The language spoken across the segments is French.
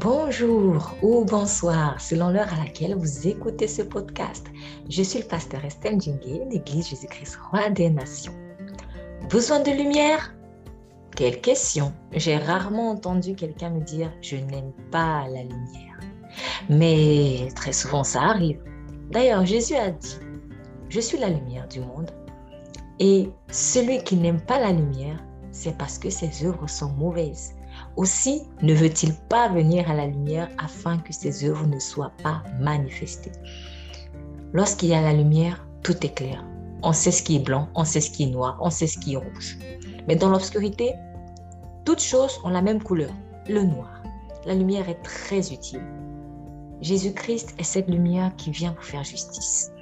Bonjour ou bonsoir, selon l'heure à laquelle vous écoutez ce podcast. Je suis le pasteur Estelle Djingé, l'Église Jésus-Christ, Roi des Nations. Besoin de lumière? Quelle question J'ai rarement entendu quelqu'un me dire Je n'aime pas la lumière. Mais très souvent ça arrive. D'ailleurs, Jésus a dit Je suis la lumière du monde. Et celui qui n'aime pas la lumière, c'est parce que ses œuvres sont mauvaises. Aussi ne veut-il pas venir à la lumière afin que ses œuvres ne soient pas manifestées? Lorsqu'il y a la lumière, tout est clair. On sait ce qui est blanc, on sait ce qui est noir, on sait ce qui est rouge. Mais dans l'obscurité, toutes choses ont la même couleur, le noir. La lumière est très utile. Jésus-Christ est cette lumière qui vient vous faire justice.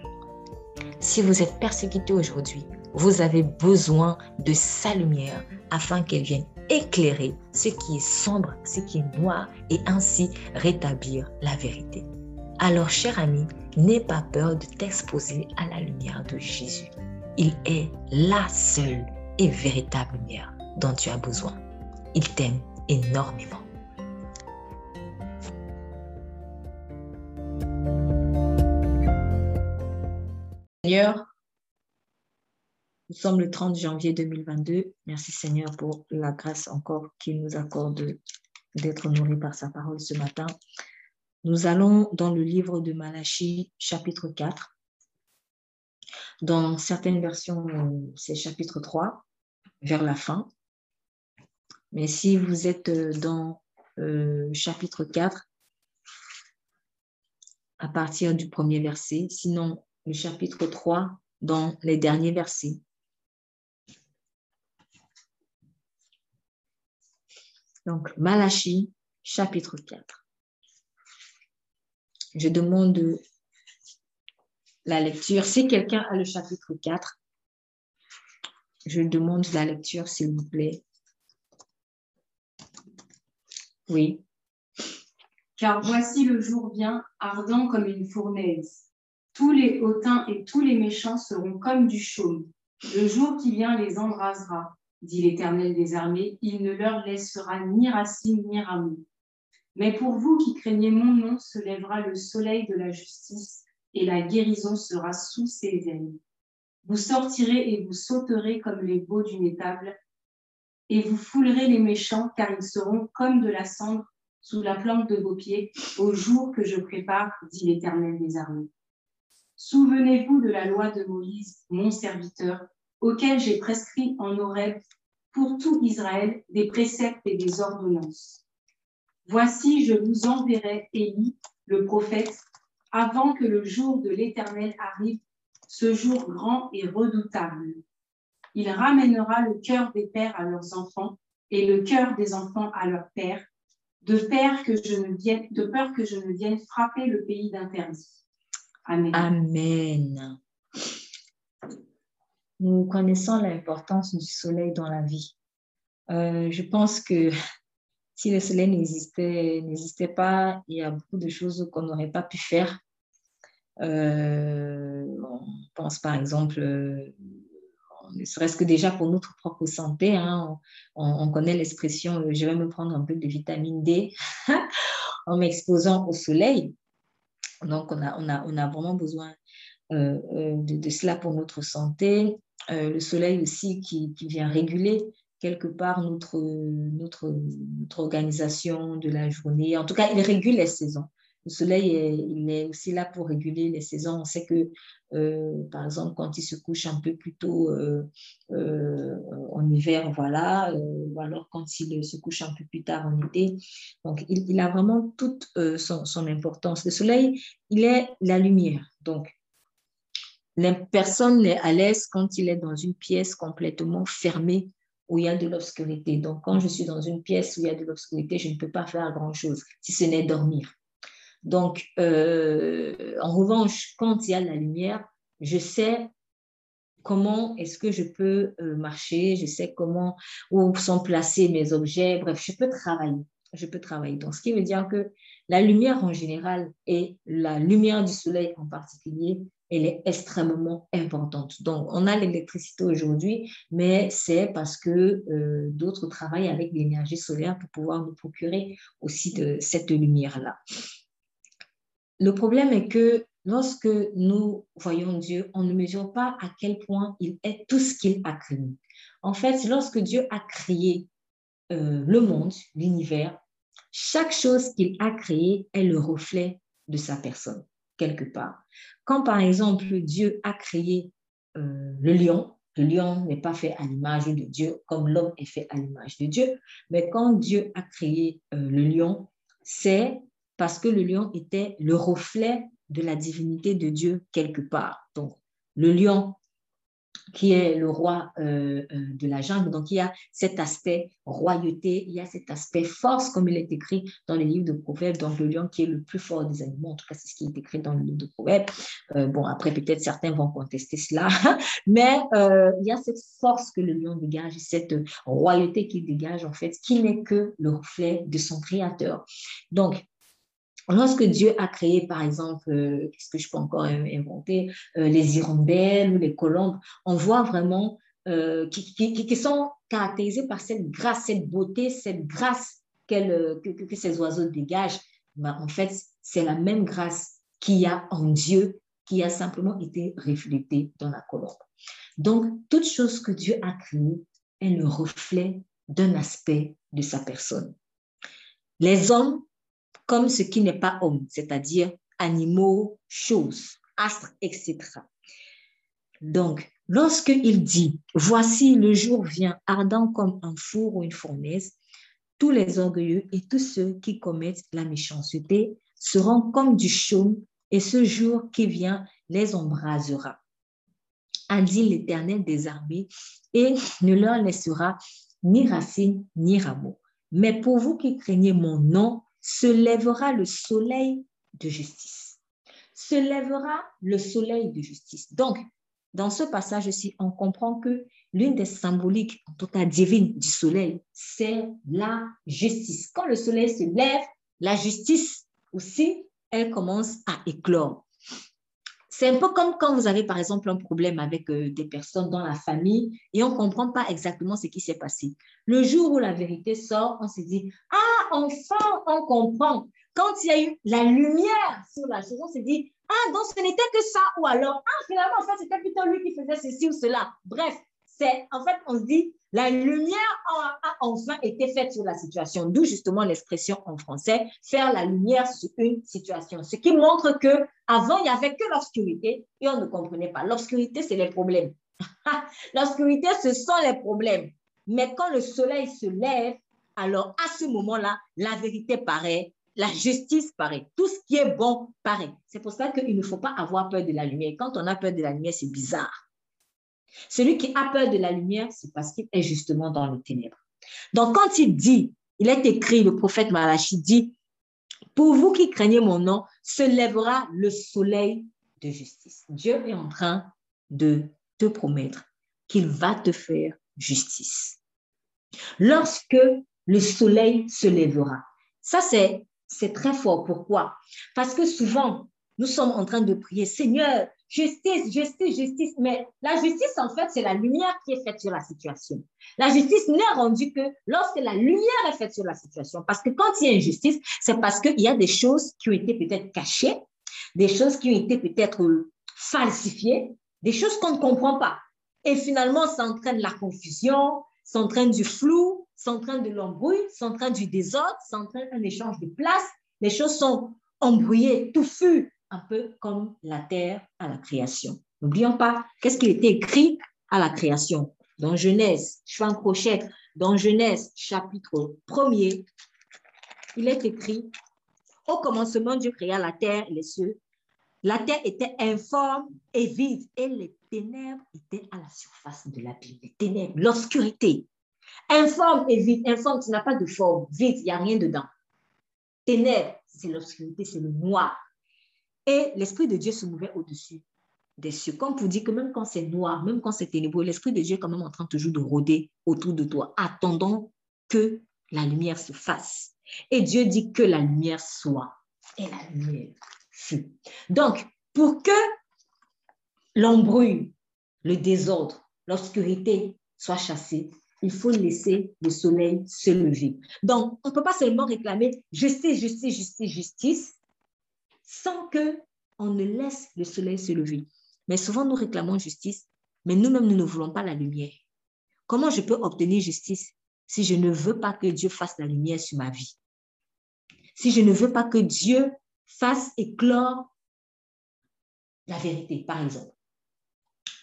Si vous êtes persécuté aujourd'hui, vous avez besoin de sa lumière afin qu'elle vienne éclairer ce qui est sombre, ce qui est noir et ainsi rétablir la vérité. Alors, cher ami, n'aie pas peur de t'exposer à la lumière de Jésus. Il est la seule et véritable lumière dont tu as besoin. Il t'aime énormément. Seigneur, nous sommes le 30 janvier 2022. Merci Seigneur pour la grâce encore qu'il nous accorde d'être nourris par sa parole ce matin. Nous allons dans le livre de Malachie, chapitre 4. Dans certaines versions, c'est chapitre 3, vers la fin. Mais si vous êtes dans euh, chapitre 4, à partir du premier verset, sinon le chapitre 3, dans les derniers versets. Donc, Malachie, chapitre 4. Je demande la lecture. Si quelqu'un a le chapitre 4, je demande la lecture, s'il vous plaît. Oui. Car voici le jour vient, ardent comme une fournaise. Tous les hautains et tous les méchants seront comme du chaume. Le jour qui vient les embrasera dit l'Éternel des armées, il ne leur laissera ni racine ni rameau. Mais pour vous qui craignez mon nom, se lèvera le soleil de la justice et la guérison sera sous ses ailes. Vous sortirez et vous sauterez comme les veaux d'une étable, et vous foulerez les méchants, car ils seront comme de la cendre sous la plante de vos pieds au jour que je prépare, dit l'Éternel des armées. Souvenez-vous de la loi de Moïse, mon serviteur, auquel j'ai prescrit en Horeb pour tout Israël des préceptes et des ordonnances. Voici, je vous enverrai Élie, le prophète, avant que le jour de l'Éternel arrive, ce jour grand et redoutable. Il ramènera le cœur des pères à leurs enfants et le cœur des enfants à leurs pères, de, peur que je ne vienne, de peur que je ne vienne frapper le pays d'interdit. Amen. Amen nous connaissons l'importance du soleil dans la vie. Euh, je pense que si le soleil n'existait pas, il y a beaucoup de choses qu'on n'aurait pas pu faire. Euh, on pense par exemple, euh, ne serait-ce que déjà pour notre propre santé, hein, on, connaît l'expression je vais me prendre un peu de vitamine D en m'exposant au soleil. Donc, on a, on a, on a vraiment besoin de, cela pour notre santé. Euh, le soleil aussi qui, vient réguler quelque part notre, notre, notre organisation de la journée. En tout cas, il régule les saisons. Le soleil, est, il est aussi là pour réguler les saisons. On sait que, euh, par exemple, quand il se couche un peu plus tôt euh, en hiver, voilà, ou alors quand il se couche un peu plus tard en été. Donc, il, il a vraiment toute son, son, importance. Le soleil, il est la lumière. Donc, personne n'est à l'aise quand il est dans une pièce complètement fermée où il y a de l'obscurité. Donc, quand je suis dans une pièce où il y a de l'obscurité, je ne peux pas faire grand-chose, si ce n'est dormir. Donc, euh, en revanche, quand il y a la lumière, je sais comment est-ce que je peux euh, marcher, je sais comment, où sont placés mes objets, bref, je peux travailler. Je peux travailler. Donc, ce qui veut dire que la lumière en général et la lumière du soleil en particulier elle est extrêmement importante. Donc, on a l'électricité aujourd'hui, mais c'est parce que euh, d'autres travaillent avec l'énergie solaire pour pouvoir nous procurer aussi cette lumière-là. Le problème est que lorsque nous voyons Dieu, on ne mesure pas à quel point il est tout ce qu'il a créé. En fait, lorsque Dieu a créé euh, le monde, l'univers, chaque chose qu'il a créée est le reflet de sa personne, quelque part. Quand par exemple Dieu a créé euh, le lion, le lion n'est pas fait à l'image de Dieu comme l'homme est fait à l'image de Dieu, mais quand Dieu a créé euh, le lion, c'est parce que le lion était le reflet de la divinité de Dieu quelque part. Donc, le lion qui est le roi euh, euh, de la jungle. Donc, il y a cet aspect royauté, il y a cet aspect force, comme il est écrit dans les livres de Proverbes, donc le lion qui est le plus fort des animaux, en tout cas, c'est ce qui est écrit dans le livre de Proverbes. Euh, bon, après, peut-être certains vont contester cela, mais il y a cette force que le lion dégage, cette royauté qu'il dégage, en fait, qui n'est que le reflet de son créateur. Donc, Lorsque Dieu a créé, par exemple, euh, qu'est-ce que je peux encore inventer, euh, les hirondelles ou les colombes, on voit vraiment euh, qui, sont caractérisés par cette grâce, cette beauté, cette grâce que, ces oiseaux dégagent. Ben, en fait, c'est la même grâce qu'il y a en Dieu qui a simplement été reflétée dans la colombe. Donc, toute chose que Dieu a créée est le reflet d'un aspect de sa personne. Les hommes comme ce qui n'est pas homme, c'est-à-dire animaux, choses, astres, etc. Donc, lorsqu'il dit, voici le jour vient ardent comme un four ou une fournaise, tous les orgueilleux et tous ceux qui commettent la méchanceté seront comme du chaume, et ce jour qui vient les embrasera. A dit l'Éternel des armées, et ne leur laissera ni racine ni rameau. Mais pour vous qui craignez mon nom, se lèvera le soleil de justice. Se lèvera le soleil de justice. Donc, dans ce passage-ci, on comprend que l'une des symboliques, en tout cas divines, du soleil, c'est la justice. Quand le soleil se lève, la justice aussi, elle commence à éclore. C'est un peu comme quand vous avez, par exemple, un problème avec euh, des personnes dans la famille et on ne comprend pas exactement ce qui s'est passé. Le jour où la vérité sort, on se dit, ah, enfin, on comprend. Quand il y a eu la lumière sur la chose, on se dit, ah, donc ce n'était que ça, ou alors, ah, finalement, en fait, c'était plutôt lui qui faisait ceci ou cela. Bref, c'est, en fait, on se dit, la lumière a, enfin été faite sur la situation, d'où justement l'expression en français faire la lumière sur une situation. Ce qui montre que avant il n'y avait que l'obscurité et on ne comprenait pas. L'obscurité, c'est les problèmes. l'obscurité, ce sont les problèmes. Mais quand le soleil se lève, alors à ce moment-là, la vérité paraît, la justice paraît, tout ce qui est bon paraît. C'est pour ça qu'il ne faut pas avoir peur de la lumière. Quand on a peur de la lumière, c'est bizarre. Celui qui a peur de la lumière, c'est parce qu'il est justement dans le ténèbre. Donc, quand il dit, il est écrit, le prophète Malachi dit, pour vous qui craignez mon nom, se lèvera le soleil de justice. Dieu est en train de te promettre qu'il va te faire justice. Lorsque le soleil se lèvera. Ça, c'est, très fort. Pourquoi? Parce que souvent, nous sommes en train de prier, Seigneur, justice, justice, justice. Mais la justice, en fait, c'est la lumière qui est faite sur la situation. La justice n'est rendue que lorsque la lumière est faite sur la situation. Parce que quand il y a injustice, c'est parce qu'il y a des choses qui ont été peut-être cachées, des choses qui ont été peut-être falsifiées, des choses qu'on ne comprend pas. Et finalement, ça entraîne la confusion, ça entraîne du flou, ça entraîne de l'embrouille, ça entraîne du désordre, ça entraîne un échange de place. Les choses sont embrouillées, touffues, un peu comme la terre à la création. N'oublions pas, qu'est-ce qui était écrit à la création? Dans Genèse, je fais un crochet, dans Genèse chapitre 1er, il est écrit, au commencement, Dieu créa la terre et les cieux. La terre était informe et vide et les ténèbres étaient à la surface de l'abîme. Les ténèbres, l'obscurité. Informe et vide. Informe, tu n'as pas de forme. Vide, il n'y a rien dedans. Ténèbres, c'est l'obscurité, c'est le noir. Et l'Esprit de Dieu se mouvait au-dessus des cieux. Comme pour dire que même quand c'est noir, même quand c'est ténébreux, l'Esprit de Dieu est quand même en train toujours de rôder autour de toi, attendant que la lumière se fasse. Et Dieu dit que la lumière soit. Et la lumière fut. Donc, pour que l'embrouille, le désordre, l'obscurité soit chassée, il faut laisser le soleil se lever. Donc, on ne peut pas seulement réclamer justice, justice, justice, justice, sans que on ne laisse le soleil se lever. Mais souvent, nous réclamons justice, mais nous-mêmes, nous ne voulons pas la lumière. Comment je peux obtenir justice si je ne veux pas que Dieu fasse la lumière sur ma vie? Si je ne veux pas que Dieu fasse éclore la vérité, par exemple.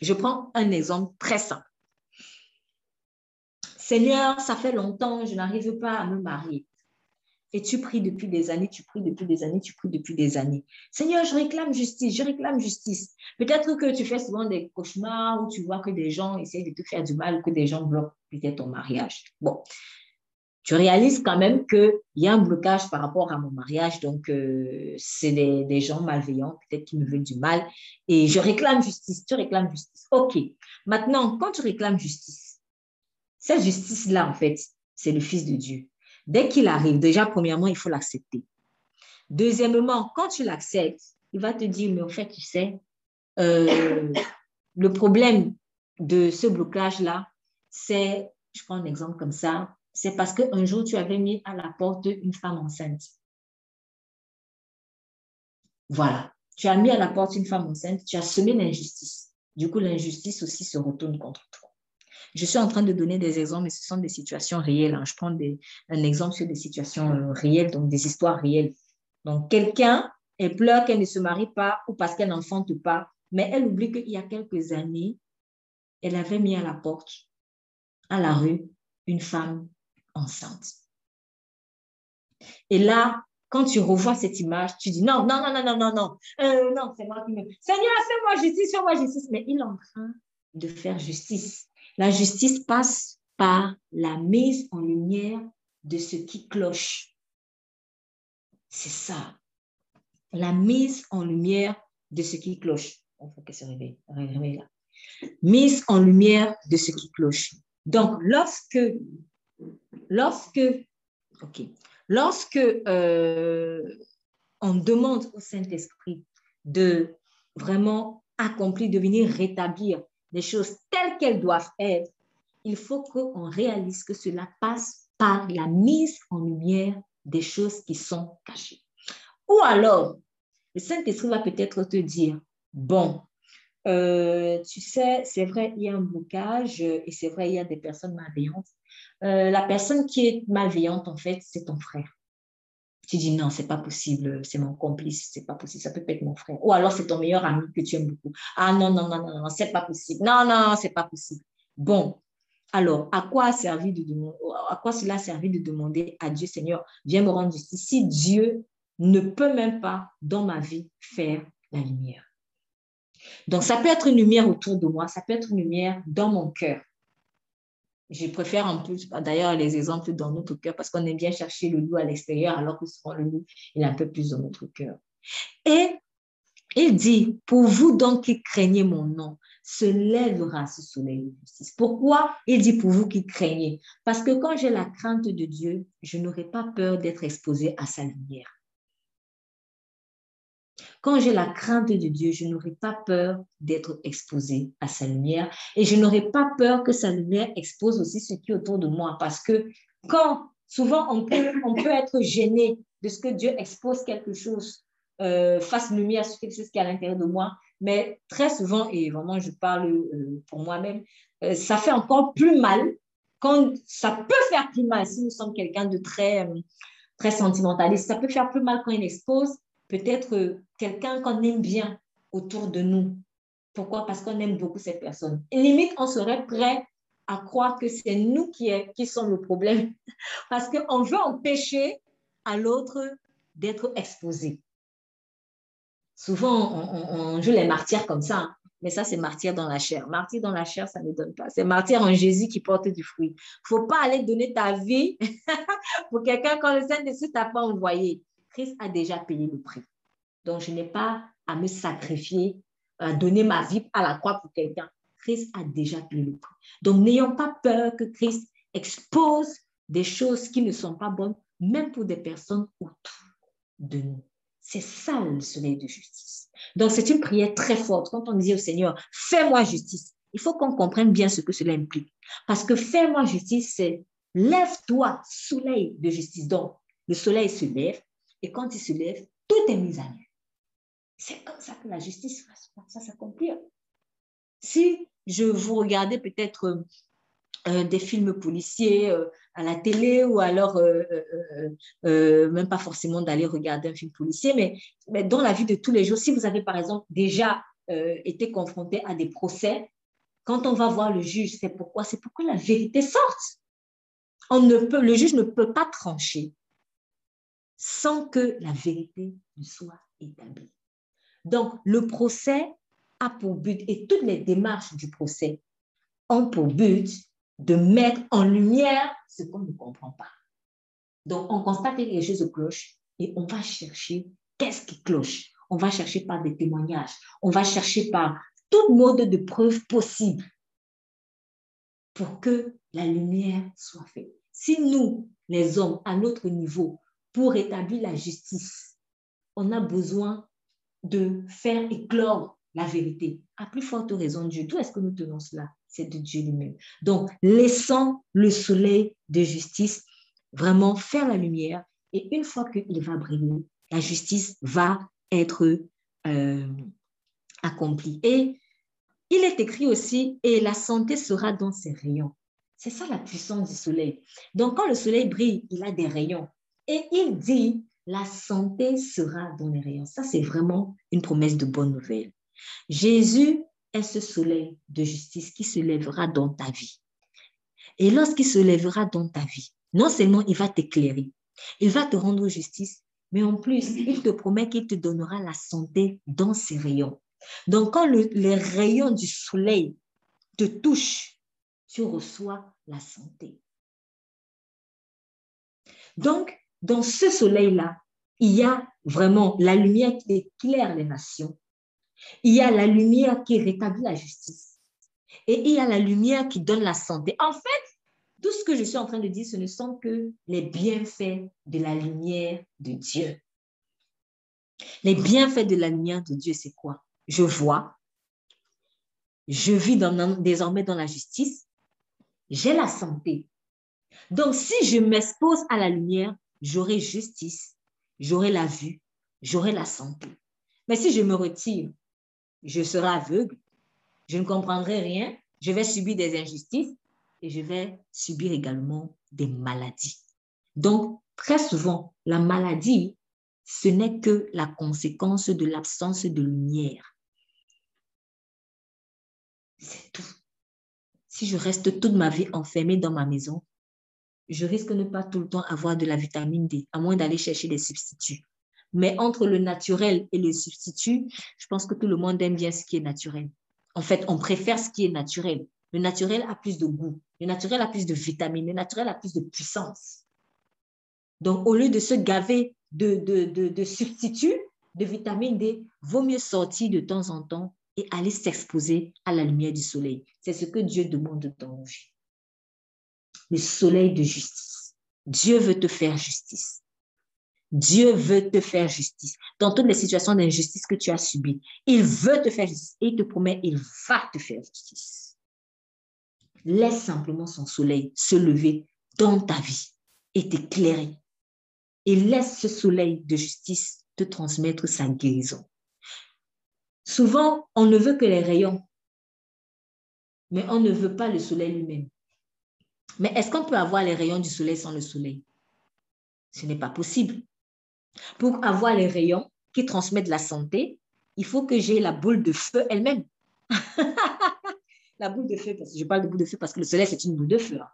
Je prends un exemple très simple. Seigneur, ça fait longtemps, je n'arrive pas à me marier. Et tu pries depuis des années, tu pries depuis des années, tu pries depuis des années. Seigneur, je réclame justice, je réclame justice. Peut-être que tu fais souvent des cauchemars où tu vois que des gens essayent de te faire du mal, que des gens bloquent peut-être ton mariage. Bon, tu réalises quand même qu'il y a un blocage par rapport à mon mariage, donc euh, c'est des, des, gens malveillants, peut-être qui me veulent du mal, et je réclame justice, tu réclames justice. OK. Maintenant, quand tu réclames justice, cette justice-là, en fait, c'est le Fils de Dieu. Dès qu'il arrive, déjà, premièrement, il faut l'accepter. Deuxièmement, quand tu l'acceptes, il va te dire, mais en fait, tu sais, euh, le problème de ce blocage-là, c'est, je prends un exemple comme ça, c'est parce qu'un jour, tu avais mis à la porte une femme enceinte. Voilà. Tu as mis à la porte une femme enceinte, tu as semé l'injustice. Du coup, l'injustice aussi se retourne contre toi. Je suis en train de donner des exemples, mais ce sont des situations réelles. Hein. Je prends un exemple sur des situations euh, réelles, donc des histoires réelles. Donc, quelqu'un, elle pleure qu'elle ne se marie pas ou parce qu'elle n'enfante pas, mais elle oublie qu'il y a quelques années, elle avait mis à la porte, à la rue, une femme enceinte. Et là, quand tu revois cette image, tu dis non, non, non, non, non, non, non, euh, non, c'est moi qui me. Seigneur, fais-moi justice, fais-moi justice. Mais il est en train de faire justice. La justice passe par la mise en lumière de ce qui cloche. C'est ça. La mise en lumière de ce qui cloche. Il faut qu'elle se réveille. Mise en lumière de ce qui cloche. Donc, lorsque, lorsque, ok, lorsque euh, on demande au Saint-Esprit de vraiment accomplir, de venir rétablir des choses telles qu'elles doivent être, il faut qu'on réalise que cela passe par la mise en lumière des choses qui sont cachées. Ou alors, le Saint-Esprit va peut-être te dire, bon, euh, tu sais, c'est vrai, il y a un blocage et c'est vrai, il y a des personnes malveillantes. Euh, la personne qui est malveillante, en fait, c'est ton frère tu dis non, c'est pas possible, c'est mon complice, c'est pas possible, ça peut être mon frère. Ou alors c'est ton meilleur ami que tu aimes beaucoup. Ah non, non, non, non, non, c'est pas possible. Non, non, c'est pas possible. Bon, alors, à quoi, a servi de demander, à quoi cela a servi de demander à Dieu, Seigneur, viens me rendre justice si Dieu ne peut même pas, dans ma vie, faire la lumière? Donc, ça peut être une lumière autour de moi, ça peut être une lumière dans mon cœur je préfère un peu, d'ailleurs, les exemples dans notre cœur parce qu'on aime bien chercher le loup à l'extérieur alors que souvent le loup, est un peu plus dans notre cœur. Et il dit, pour vous donc qui craignez mon nom, se lèvera ce soleil de justice. Pourquoi il dit pour vous qui craignez Parce que quand j'ai la crainte de Dieu, je n'aurai pas peur d'être exposé à sa lumière. Quand j'ai la crainte de Dieu, je n'aurai pas peur d'être exposé à sa lumière et je n'aurai pas peur que sa lumière expose aussi ce qui est autour de moi parce que quand souvent on peut, être gêné de ce que Dieu expose quelque chose, euh, fasse lumière sur quelque chose qui est à l'intérieur de moi, mais très souvent, et vraiment je parle euh, pour moi-même, euh, ça fait encore plus mal quand ça peut faire plus mal. Si nous sommes quelqu'un de très, très sentimentaliste, ça peut faire plus mal quand il expose peut-être quelqu'un qu'on aime bien autour de nous. Pourquoi? Parce qu'on aime beaucoup cette personne. Limite, on serait prêt à croire que c'est nous qui, est, qui sommes le problème. Parce qu'on veut empêcher à l'autre d'être exposé. Souvent, on, joue les martyrs comme ça. Hein. Mais ça, c'est martyr dans la chair. Martyr dans la chair, ça ne donne pas. C'est martyr en Jésus qui porte du fruit. Il ne faut pas aller donner ta vie pour quelqu'un quand le Saint-Esprit t'a pas envoyé. Christ a déjà payé le prix. Donc, je n'ai pas à me sacrifier, à donner ma vie à la croix pour quelqu'un. Christ a déjà payé le prix. Donc, n'ayons pas peur que Christ expose des choses qui ne sont pas bonnes, même pour des personnes autour de nous. C'est ça le soleil de justice. Donc, c'est une prière très forte. Quand on dit au Seigneur, fais-moi justice, il faut qu'on comprenne bien ce que cela implique. Parce que fais-moi justice, c'est lève-toi, soleil de justice. Donc, le soleil se lève et quand il se lève, tout est mis à nu. C'est comme ça que la justice va s'accomplir. Si je vous regardais peut-être euh, euh, des films policiers euh, à la télé ou alors même pas forcément d'aller regarder un film policier, mais, mais, dans la vie de tous les jours, si vous avez par exemple déjà été confronté à des procès, quand on va voir le juge, c'est pourquoi? C'est pour que la vérité sorte. On ne peut, le juge ne peut pas trancher sans que la vérité ne soit établie. Donc, le procès a pour but, et toutes les démarches du procès ont pour but de mettre en lumière ce qu'on ne comprend pas. Donc, on constate que les choses clochent et on va chercher qu'est-ce qui cloche. On va chercher par des témoignages, on va chercher par tout mode de preuve possible pour que la lumière soit faite. Si nous, les hommes, à notre niveau, pour établir la justice, on a besoin de faire éclore la vérité. À plus forte raison, Dieu, d'où est-ce que nous tenons cela? C'est de Dieu lui-même. Donc, laissons le soleil de justice vraiment faire la lumière et une fois qu'il va briller, la justice va être euh, accomplie. Et il est écrit aussi, et la santé sera dans ses rayons. C'est ça la puissance du soleil. Donc, quand le soleil brille, il a des rayons. Et il dit, la santé sera dans les rayons. Ça, c'est vraiment une promesse de bonne nouvelle. Jésus est ce soleil de justice qui se lèvera dans ta vie. Et lorsqu'il se lèvera dans ta vie, non seulement il va t'éclairer, il va te rendre justice, mais en plus, il te promet qu'il te donnera la santé dans ses rayons. Donc, quand les rayons du soleil te touchent, tu reçois la santé. Donc, dans ce soleil-là, il y a vraiment la lumière qui éclaire les nations. Il y a la lumière qui rétablit la justice. Et il y a la lumière qui donne la santé. En fait, tout ce que je suis en train de dire, ce ne sont que les bienfaits de la lumière de Dieu. Les bienfaits de la lumière de Dieu, c'est quoi? Je vois, je vis désormais dans la justice, j'ai la santé. Donc, si je m'expose à la lumière, j'aurai justice, j'aurai la vue, j'aurai la santé. Mais si je me retire, je serai aveugle, je ne comprendrai rien, je vais subir des injustices et je vais subir également des maladies. Donc, très souvent, la maladie, ce n'est que la conséquence de l'absence de lumière. C'est tout. Si je reste toute ma vie enfermée dans ma maison, je risque de ne pas tout le temps avoir de la vitamine D, à moins d'aller chercher des substituts. Mais entre le naturel et le substitut, je pense que tout le monde aime bien ce qui est naturel. En fait, on préfère ce qui est naturel. Le naturel a plus de goût, le naturel a plus de vitamines, le naturel a plus de puissance. Donc, au lieu de se gaver de, de, de, substituts de vitamine D, vaut mieux sortir de temps en temps et aller s'exposer à la lumière du soleil. C'est ce que Dieu demande dans nos. Le soleil de justice. Dieu veut te faire justice. Dieu veut te faire justice. Dans toutes les situations d'injustice que tu as subies, il veut te faire justice et il te promet, il va te faire justice. Laisse simplement son soleil se lever dans ta vie et t'éclairer. Et laisse ce soleil de justice te transmettre sa guérison. Souvent, on ne veut que les rayons, mais on ne veut pas le soleil lui-même. Mais est-ce qu'on peut avoir les rayons du soleil sans le soleil? Ce n'est pas possible. Pour avoir les rayons qui transmettent la santé, il faut que j'ai la boule de feu elle-même. la boule de feu, parce que je parle de boule de feu parce que le soleil, c'est une boule de feu. Hein.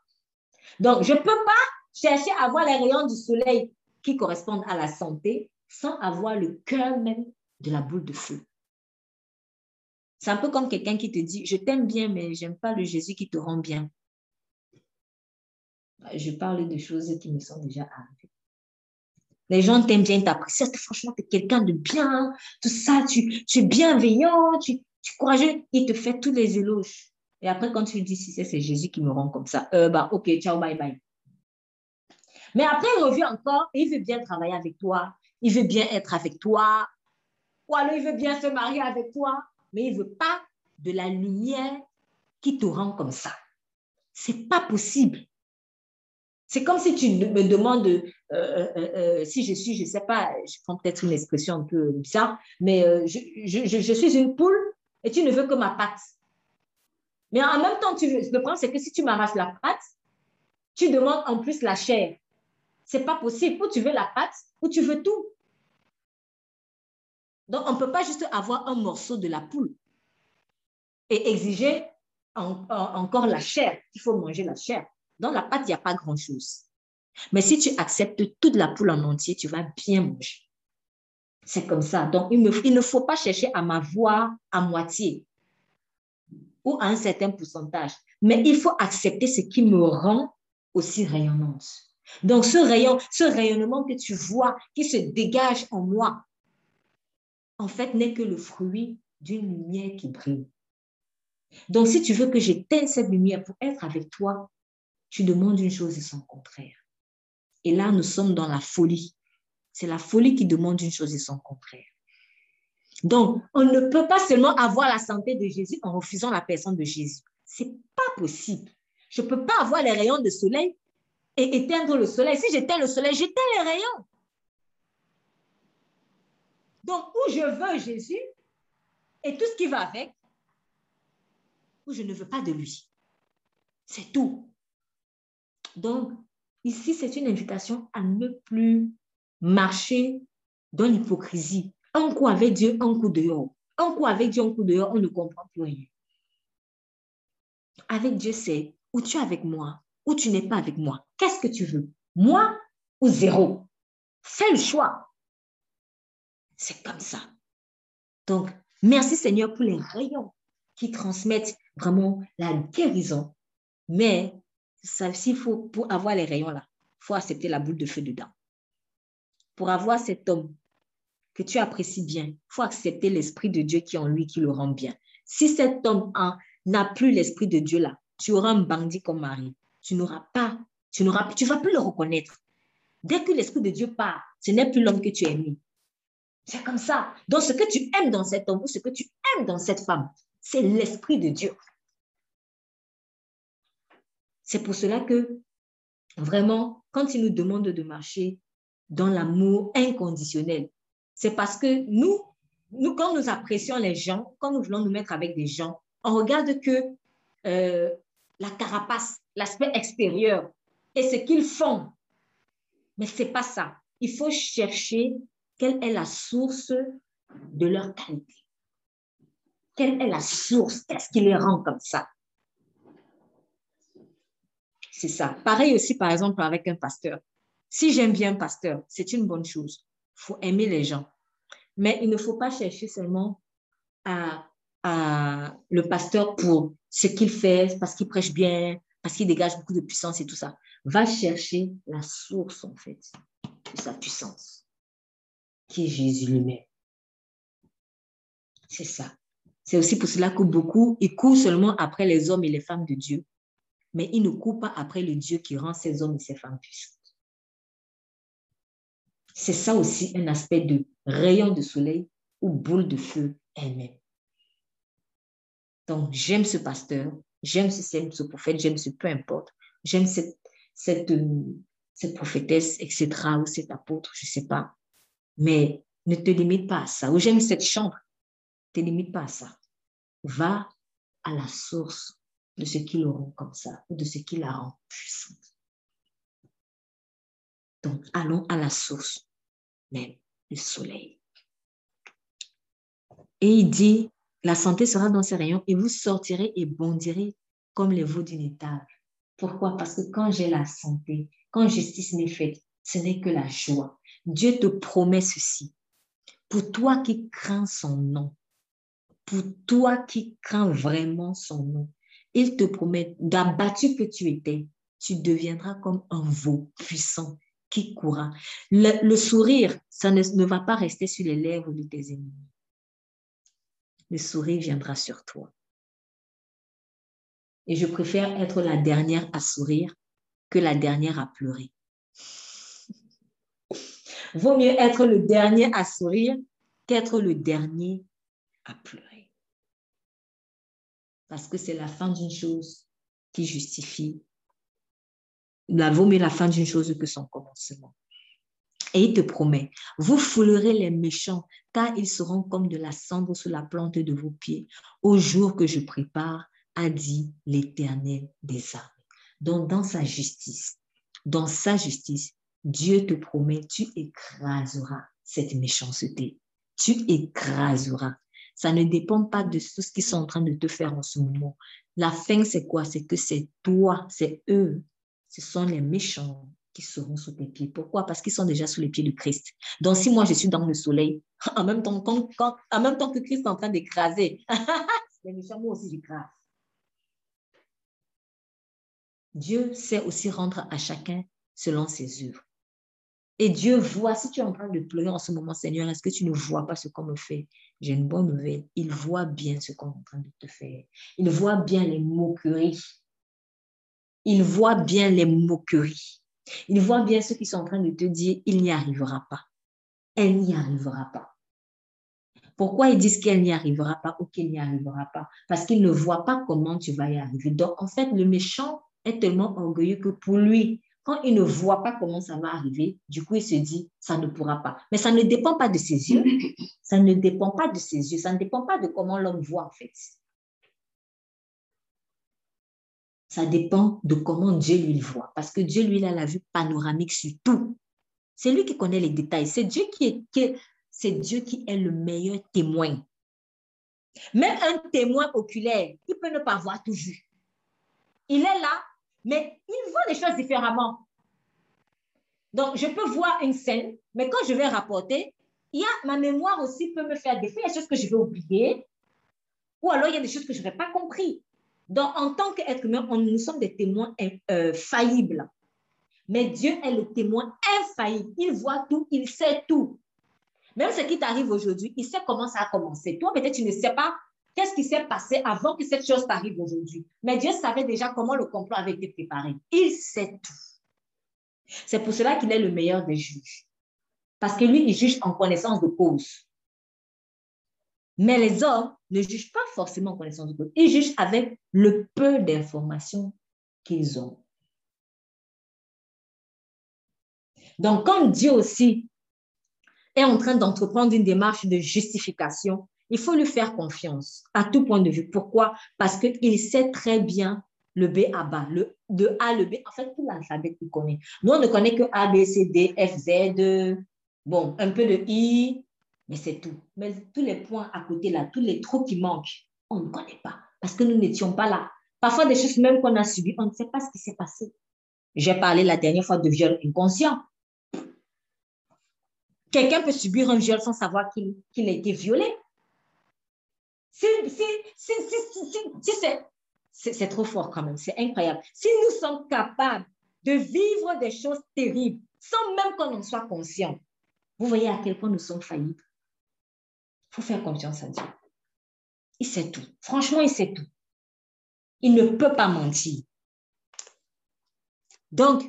Donc, je ne peux pas chercher à avoir les rayons du soleil qui correspondent à la santé sans avoir le cœur même de la boule de feu. C'est un peu comme quelqu'un qui te dit, je t'aime bien, mais je n'aime pas le Jésus qui te rend bien. Je parle de choses qui me sont déjà arrivées. Les gens t'aiment bien, t'apprécient. Franchement, tu es quelqu'un de bien, tout ça, tu, es bienveillant, tu, tu es courageux. Il te fait tous les éloges. Et après, quand tu dis, si c'est Jésus qui me rend comme ça, euh, bah, ok, ciao, bye bye. Mais après, il revient encore et il veut bien travailler avec toi. il veut bien être avec toi, ou alors il veut bien se marier avec toi, mais il ne veut pas de la lumière qui te rend comme ça. C'est pas possible. C'est comme si tu me demandes euh, euh, euh, si je suis, je ne sais pas, je prends peut-être une expression un peu bizarre, mais je, suis une poule et tu ne veux que ma patte. Mais en même temps, tu, le problème, c'est que si tu m'arraches la patte, tu demandes en plus la chair. C'est pas possible. Ou tu veux la pâte, ou tu veux tout. Donc, on ne peut pas juste avoir un morceau de la poule et exiger encore la chair. Il faut manger la chair. Dans la pâte, il n'y a pas grand-chose. Mais si tu acceptes toute la poule en entier, tu vas bien manger. C'est comme ça. Donc, il, ne faut pas chercher à m'avoir à moitié ou à un certain pourcentage. Mais il faut accepter ce qui me rend aussi rayonnante. Donc, ce rayon, ce rayonnement que tu vois, qui se dégage en moi, en fait, n'est que le fruit d'une lumière qui brille. Donc, si tu veux que j'éteigne cette lumière pour être avec toi, tu demandes une chose et son contraire. Et là, nous sommes dans la folie. C'est la folie qui demande une chose et son contraire. Donc, on ne peut pas seulement avoir la santé de Jésus en refusant la personne de Jésus. C'est pas possible. Je ne peux pas avoir les rayons de soleil et éteindre le soleil. Si j'éteins le soleil, j'éteins les rayons. Donc, où je veux Jésus et tout ce qui va avec, ou je ne veux pas de lui. C'est tout. Donc, ici, c'est une invitation à ne plus marcher dans l'hypocrisie. Un coup avec Dieu, un coup dehors. Un coup avec Dieu, un coup dehors, on ne comprend plus rien. Avec Dieu, c'est ou tu es avec moi, ou tu n'es pas avec moi? Qu'est-ce que tu veux? Moi ou zéro? Fais le choix. C'est comme ça. Donc, merci Seigneur pour les rayons qui transmettent vraiment la guérison. Mais faut, pour avoir les rayons là, il faut accepter la boule de feu dedans. Pour avoir cet homme que tu apprécies bien, il faut accepter l'Esprit de Dieu qui est en lui, qui le rend bien. Si cet homme n'a plus l'Esprit de Dieu là, tu auras un bandit comme mari. Tu n'auras pas, tu n'auras, tu vas plus le reconnaître. Dès que l'Esprit de Dieu part, ce n'est plus l'homme que tu aimes. C'est comme ça. Donc, ce que tu aimes dans cet homme ou ce que tu aimes dans cette femme, c'est l'Esprit de Dieu. C'est pour cela que, vraiment, quand il nous demande de marcher dans l'amour inconditionnel, c'est parce que nous, nous, quand nous apprécions les gens, quand nous voulons nous mettre avec des gens, on regarde que euh, la carapace, l'aspect extérieur et ce qu'ils font. Mais ce n'est pas ça. Il faut chercher quelle est la source de leur qualité. Quelle est la source? Qu'est-ce qui les rend comme ça? C'est ça. Pareil aussi, par exemple, avec un pasteur. Si j'aime bien un pasteur, c'est une bonne chose. Il faut aimer les gens. Mais il ne faut pas chercher seulement à, le pasteur pour ce qu'il fait, parce qu'il prêche bien, parce qu'il dégage beaucoup de puissance et tout ça. Va chercher la source, en fait, de sa puissance, qui est Jésus lui-même. C'est ça. C'est aussi pour cela que beaucoup, ils courent seulement après les hommes et les femmes de Dieu, mais ils ne courent pas après le Dieu qui rend ces hommes et ces femmes puissantes. C'est ça aussi un aspect de rayon de soleil ou boule de feu elle-même. Donc, j'aime ce pasteur, j'aime ce, ce prophète, j'aime ce peu importe, j'aime cette, cette, cette prophétesse, etc., ou cet apôtre, je ne sais pas. Mais ne te limite pas à ça. Ou j'aime cette chambre, ne te limite pas à ça. Va à la source de ce qui le rend comme ça, ou de ce qui la rend puissante. Donc, allons à la source même, le soleil. Et il dit, la santé sera dans ses rayons et vous sortirez et bondirez comme les veaux d'une étage. Pourquoi? Parce que quand j'ai la santé, quand justice m'est faite, ce n'est que la joie. Dieu te promet ceci. Pour toi qui crains son nom, pour toi qui crains vraiment son nom, il te promet, d'abattu que tu étais, tu deviendras comme un veau puissant qui courra. Le, sourire, ça ne, ne va pas rester sur les lèvres de tes ennemis le sourire viendra sur toi. Et je préfère être la dernière à sourire que la dernière à pleurer. Vaut mieux être le dernier à sourire qu'être le dernier à pleurer. Parce que c'est la fin d'une chose qui justifie. La vaut mieux la fin d'une chose que son commencement. Et il te promet, vous foulerez les méchants, car ils seront comme de la cendre sous la plante de vos pieds, au jour que je prépare, a dit l'Éternel des armées. Donc, dans sa justice, dans sa justice, Dieu te promet, tu écraseras cette méchanceté. Tu écraseras. Ça ne dépend pas de tout ce qu'ils sont en train de te faire en ce moment. La fin, c'est quoi? C'est que c'est toi, c'est eux. Ce sont les méchants qui seront sous tes pieds. Pourquoi? Parce qu'ils sont déjà sous les pieds du Christ. Donc, si moi, je suis dans le soleil, en même temps, que Christ est en train d'écraser, les méchants, moi aussi, j'écrase. Dieu sait aussi rendre à chacun selon ses œuvres. Et Dieu voit, si tu es en train de pleurer en ce moment, Seigneur, est-ce que tu ne vois pas ce qu'on me fait? J'ai une bonne nouvelle. Il voit bien ce qu'on est en train de te faire. Il voit bien les moqueries. Il voit bien les moqueries. Il voit bien ceux qui sont en train de te dire, il n'y arrivera pas. Elle n'y arrivera pas. Pourquoi ils disent qu'elle n'y arrivera pas ou qu'il n'y arrivera pas? Parce qu'ils ne voient pas comment tu vas y arriver. Donc, en fait, le méchant est tellement orgueilleux que pour lui, il ne voit pas comment ça va arriver, du coup, il se dit, ça ne pourra pas. Mais ça ne dépend pas de ses yeux. Ça ne dépend pas de ses yeux. Ça ne dépend pas de comment l'homme voit, en fait. Ça dépend de comment Dieu lui le voit. Parce que Dieu, lui, il a la vue panoramique sur tout. C'est lui qui connaît les détails. C'est Dieu qui est, c'est Dieu qui est le meilleur témoin. Même un témoin oculaire, il peut ne pas voir tout vu. Il est là, mais il voit les choses différemment. Donc, je peux voir une scène, mais quand je vais rapporter, il y a ma mémoire aussi peut me faire des Il y a des choses que je vais oublier, ou alors il y a des choses que je n'aurais pas compris. Donc, en tant qu'être humain, nous sommes des témoins euh, faillibles. Mais Dieu est le témoin infaillible. Il voit tout, il sait tout. Même ce qui t'arrive aujourd'hui, il sait comment ça a commencé. Toi, peut-être, tu ne sais pas Qu'est-ce qui s'est passé avant que cette chose t'arrive aujourd'hui? Mais Dieu savait déjà comment le complot avait été préparé. Il sait tout. C'est pour cela qu'il est le meilleur des juges. Parce que lui, il juge en connaissance de cause. Mais les hommes ne jugent pas forcément en connaissance de cause. Ils jugent avec le peu d'informations qu'ils ont. Donc, comme Dieu aussi est en train d'entreprendre une démarche de justification, il faut lui faire confiance à tout point de vue. Pourquoi? Parce qu'il sait très bien le B à bas, le, de A le B. En fait, tout l'alphabet qu'il connaît. Nous, on ne connaît que A, B, C, D, F, Z, bon, un peu de I, mais c'est tout. Mais tous les points à côté là, tous les trous qui manquent, on ne connaît pas parce que nous n'étions pas là. Parfois, des choses même qu'on a subies, on ne sait pas ce qui s'est passé. J'ai parlé la dernière fois de viol inconscient. Quelqu'un peut subir un viol sans savoir qu'il a été violé. C'est trop fort quand même, c'est incroyable. Si nous sommes capables de vivre des choses terribles sans même qu'on en soit conscient, vous voyez à quel point nous sommes faillibles. Il faut faire confiance à Dieu. Il sait tout. Franchement, il sait tout. Il ne peut pas mentir. Donc,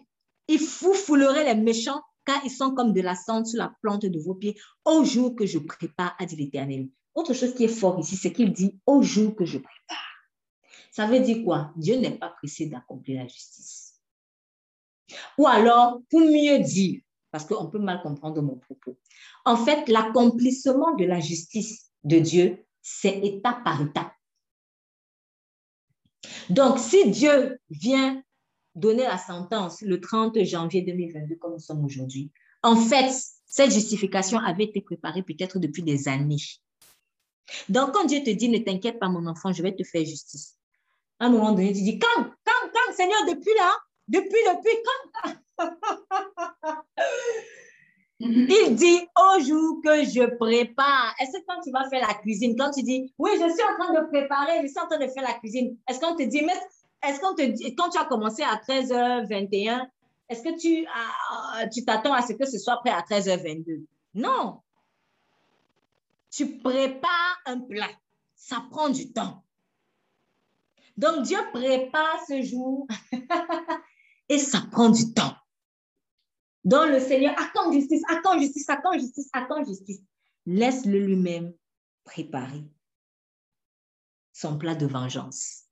il vous foulerait les méchants car ils sont comme de la cendre sur la plante de vos pieds au jour que je prépare, à dit l'Éternel. Autre chose qui est fort ici, c'est qu'il dit au jour que je prépare. Ça veut dire quoi? Dieu n'est pas pressé d'accomplir la justice. Ou alors, pour mieux dire, parce qu'on peut mal comprendre mon propos, en fait, l'accomplissement de la justice de Dieu, c'est étape par étape. Donc, si Dieu vient donner la sentence le 30 janvier 2022, comme nous sommes aujourd'hui, en fait, cette justification avait été préparée peut-être depuis des années. Donc, quand Dieu te dit, ne t'inquiète pas, mon enfant, je vais te faire justice. À un moment donné, tu dis, quand, quand, quand, Seigneur, depuis là, depuis, depuis, quand Il dit au jour que je prépare. Est-ce que quand tu vas faire la cuisine, quand tu dis, oui, je suis en train de préparer, je suis en train de faire la cuisine, est-ce qu'on te dit, mais est-ce qu'on te dit, quand tu as commencé à 13h21, est-ce que tu tu t'attends à ce que ce soit prêt à 13h22? Non tu prépares un plat. Ça prend du temps. Donc Dieu prépare ce jour et ça prend du temps. dont le Seigneur attend justice, attend justice, attend justice, attend justice. Laisse-le lui-même préparer son plat de vengeance.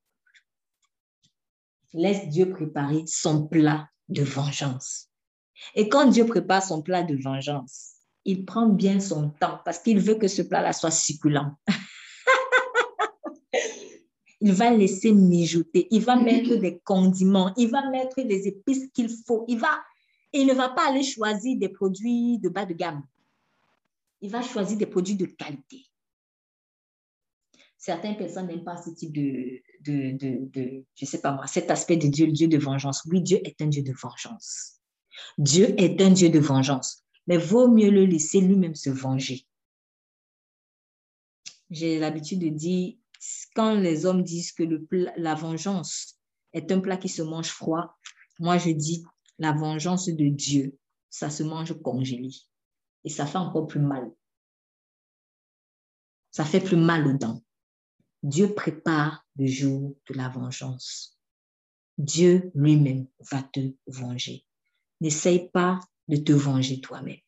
Laisse Dieu préparer son plat de vengeance. Et quand Dieu prépare son plat de vengeance, il prend bien son temps parce qu'il veut que ce plat-là soit succulent. il va laisser mijoter, il va mettre des condiments, il va mettre des épices qu'il faut, il va, il ne va pas aller choisir des produits de bas de gamme. Il va choisir des produits de qualité. Certaines personnes n'aiment pas ce type de, de, de, de, je sais pas moi, cet aspect de Dieu, le Dieu de vengeance. Oui, Dieu est un Dieu de vengeance. Dieu est un Dieu de vengeance, mais vaut mieux le laisser lui-même se venger. J'ai l'habitude de dire, quand les hommes disent que le la vengeance est un plat qui se mange froid, moi je dis, la vengeance de Dieu, ça se mange congelé. Et ça fait encore plus mal. Ça fait plus mal aux dents. Dieu prépare le jour de la vengeance. Dieu lui-même va te venger. N'essaye pas de te venger toi-même.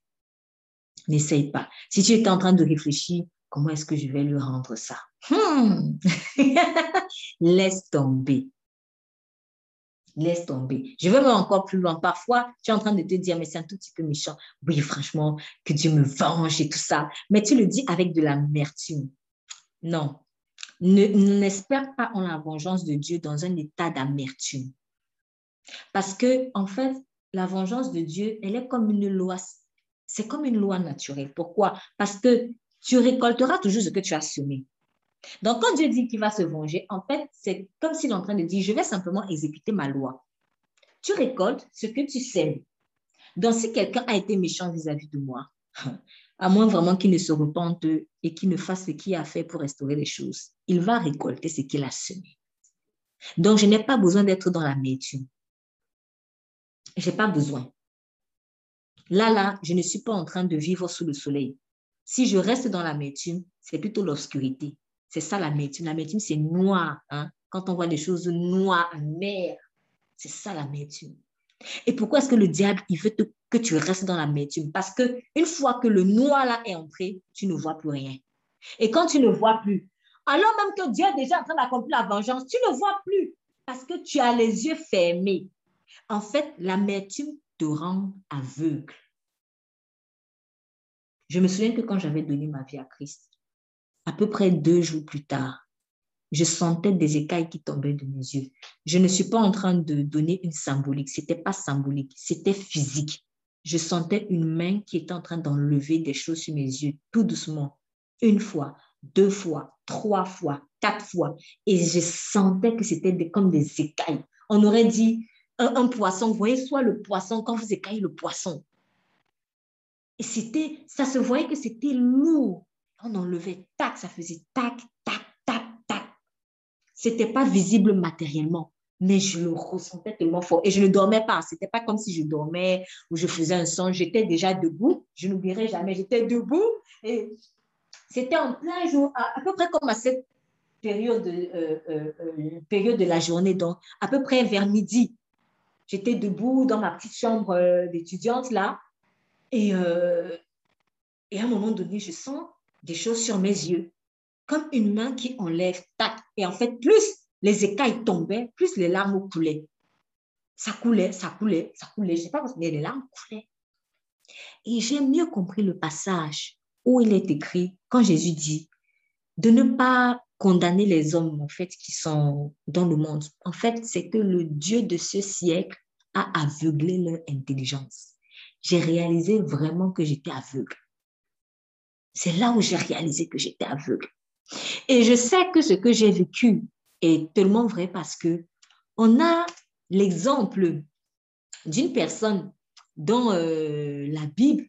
N'essaye pas. Si tu es en train de réfléchir, comment est-ce que je vais lui rendre ça? Hmm. Laisse tomber. Laisse tomber. Je vais même encore plus loin. Parfois, tu es en train de te dire, mais c'est un tout petit peu méchant. Oui, franchement, que Dieu me venge et tout ça. Mais tu le dis avec de l'amertume. Non. N'espère pas en la vengeance de Dieu dans un état d'amertume. Parce que, en fait, la vengeance de Dieu, elle est comme une loi. C'est comme une loi naturelle. Pourquoi? Parce que tu récolteras toujours ce que tu as semé. Donc, quand Dieu dit qu'il va se venger, en fait, c'est comme s'il est en train de dire, je vais simplement exécuter ma loi. Tu récoltes ce que tu sèmes. Donc, si quelqu'un a été méchant vis-à-vis de moi, à moins vraiment qu'il ne se repente et qu'il ne fasse ce qu'il a fait pour restaurer les choses, il va récolter ce qu'il a semé. Donc, je n'ai pas besoin d'être dans la métude n'ai pas besoin. Là, là, je ne suis pas en train de vivre sous le soleil. Si je reste dans l'amertume, c'est plutôt l'obscurité. C'est ça l'amertume. L'amertume, c'est noir. Hein? Quand on voit des choses noires, amères, c'est ça l'amertume. Et pourquoi est-ce que le diable, il veut que tu restes dans l'amertume? Parce que une fois que le noir là est entré, tu ne vois plus rien. Et quand tu ne vois plus, alors même que Dieu est déjà en train d'accomplir la vengeance, tu ne vois plus parce que tu as les yeux fermés. En fait, l'amertume te rend aveugle. Je me souviens que quand j'avais donné ma vie à Christ, à peu près deux jours plus tard, je sentais des écailles qui tombaient de mes yeux. Je ne suis pas en train de donner une symbolique. C'était pas symbolique, c'était physique. Je sentais une main qui était en train d'enlever des choses sur mes yeux, tout doucement, une fois, deux fois, trois fois, quatre fois. Et je sentais que c'était comme des écailles. On aurait dit, un, poisson, vous voyez, soit le poisson, quand vous écaillez le poisson. Et c'était, ça se voyait que c'était lourd. On enlevait tac, ça faisait tac, tac, tac, tac. C'était pas visible matériellement, mais je le ressentais tellement fort. Et je ne dormais pas. C'était pas comme si je dormais ou je faisais un son. J'étais déjà debout. Je n'oublierai jamais. J'étais debout et c'était en plein jour, à, peu près comme à cette période, euh, euh, euh, période de la journée, donc à peu près vers midi. J'étais debout dans ma petite chambre euh, d'étudiante là. Et, euh, et à un moment donné, je sens des choses sur mes yeux, comme une main qui enlève, tac. Et en fait, plus les écailles tombaient, plus les larmes coulaient. Ça coulait, ça coulait, ça coulait. Je ne sais pas, mais les larmes coulaient. Et j'ai mieux compris le passage où il est écrit, quand Jésus dit, de ne pas condamner les hommes, en fait, qui sont dans le monde. En fait, c'est que le Dieu de ce siècle a aveuglé leur intelligence. J'ai réalisé vraiment que j'étais aveugle. C'est là où j'ai réalisé que j'étais aveugle. Et je sais que ce que j'ai vécu est tellement vrai parce que on a l'exemple d'une personne dans euh, la Bible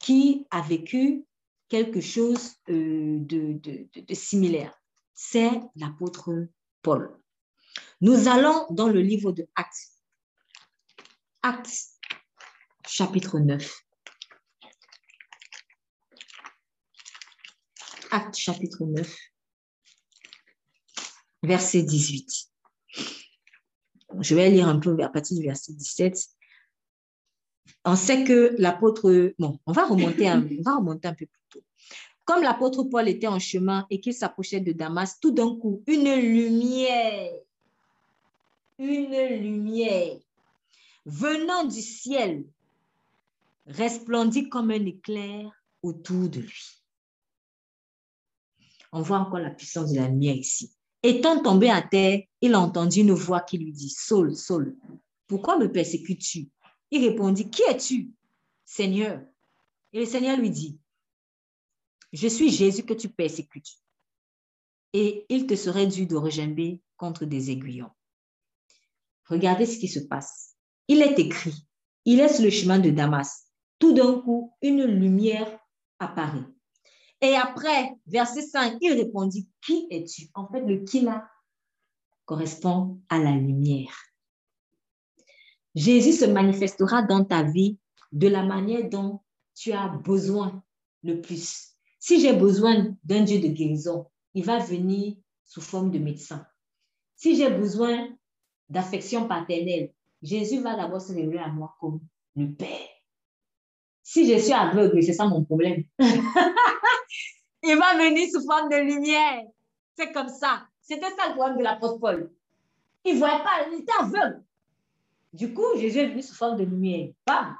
qui a vécu quelque chose euh, de, de, similaire c'est l'apôtre Paul. Nous allons dans le livre de Actes. Actes, chapitre 9. Actes, chapitre 9, verset 18. Je vais lire un peu à partir du verset 17. on sait que l'apôtre, bon, on va remonter un, on va remonter un peu plus. Comme l'apôtre Paul était en chemin et qu'il s'approchait de Damas, tout d'un coup, une lumière, une lumière venant du ciel resplendit comme un éclair autour de lui. On voit encore la puissance de la lumière ici. Étant tombé à terre, il entendit une voix qui lui dit, Saul, Saul, pourquoi me persécutes-tu? Il répondit, Qui es-tu Seigneur? Et le Seigneur lui dit, Je suis Jésus que tu persécutes. Et il te serait dû de regimber contre des aiguillons. Regardez ce qui se passe. Il est écrit, il est sur le chemin de Damas. Tout d'un coup, une lumière apparaît. Et après, verset 5, il répondit, Qui es-tu? En fait, le qui là correspond à la lumière. Jésus se manifestera dans ta vie de la manière dont tu as besoin le plus. Si j'ai besoin d'un Dieu de guérison, il va venir sous forme de médecin. Si j'ai besoin d'affection paternelle, Jésus va d'abord se révéler à moi comme le Père. Si je suis aveugle, c'est ça mon problème. il va venir sous forme de lumière. C'est comme ça. C'était ça le problème de l'apôtre Paul. Il ne voyait pas, il était aveugle. Du coup, Jésus est venu sous forme de lumière. Bam!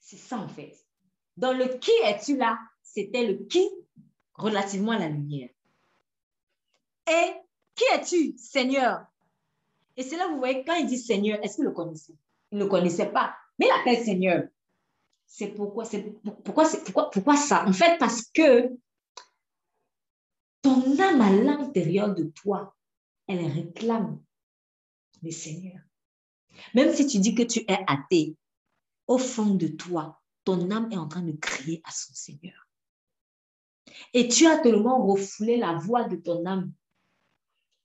C'est ça en fait. Dans le qui es-tu là, c'était le qui? Relativement à la lumière. Et qui es-tu, Seigneur? Et c'est là, vous voyez, quand il dit Seigneur, est-ce qu'il le connaissait? Il ne le connaissait pas, mais il appelle Seigneur. C'est pourquoi, c'est pourquoi, pourquoi, pourquoi ça? En fait, parce que ton âme à l'intérieur de toi, elle réclame le Seigneur. Même si tu dis que tu es athée, au fond de toi, ton âme est en train de crier à son Seigneur. Et tu as tellement refoulé la voix de ton âme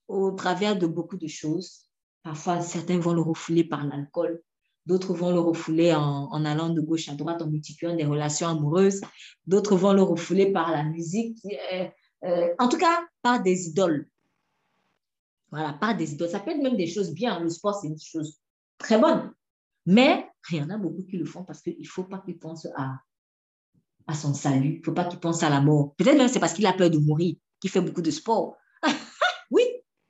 au travers de beaucoup de choses. Parfois, certains vont le refouler par l'alcool, d'autres vont le refouler en, allant de gauche à droite, en multipliant des relations amoureuses, d'autres vont le refouler par la musique, euh, en tout cas par des idoles. Voilà, par des idoles. Ça peut être même des choses bien. Le sport, c'est une chose très bonne. Mais il y en a beaucoup qui le font parce qu'il ne faut pas qu'ils pensent à, à son salut. Il ne faut pas qu'ils pensent à la mort. Peut-être même c'est parce qu'il a peur de mourir qu'il fait beaucoup de sport. oui,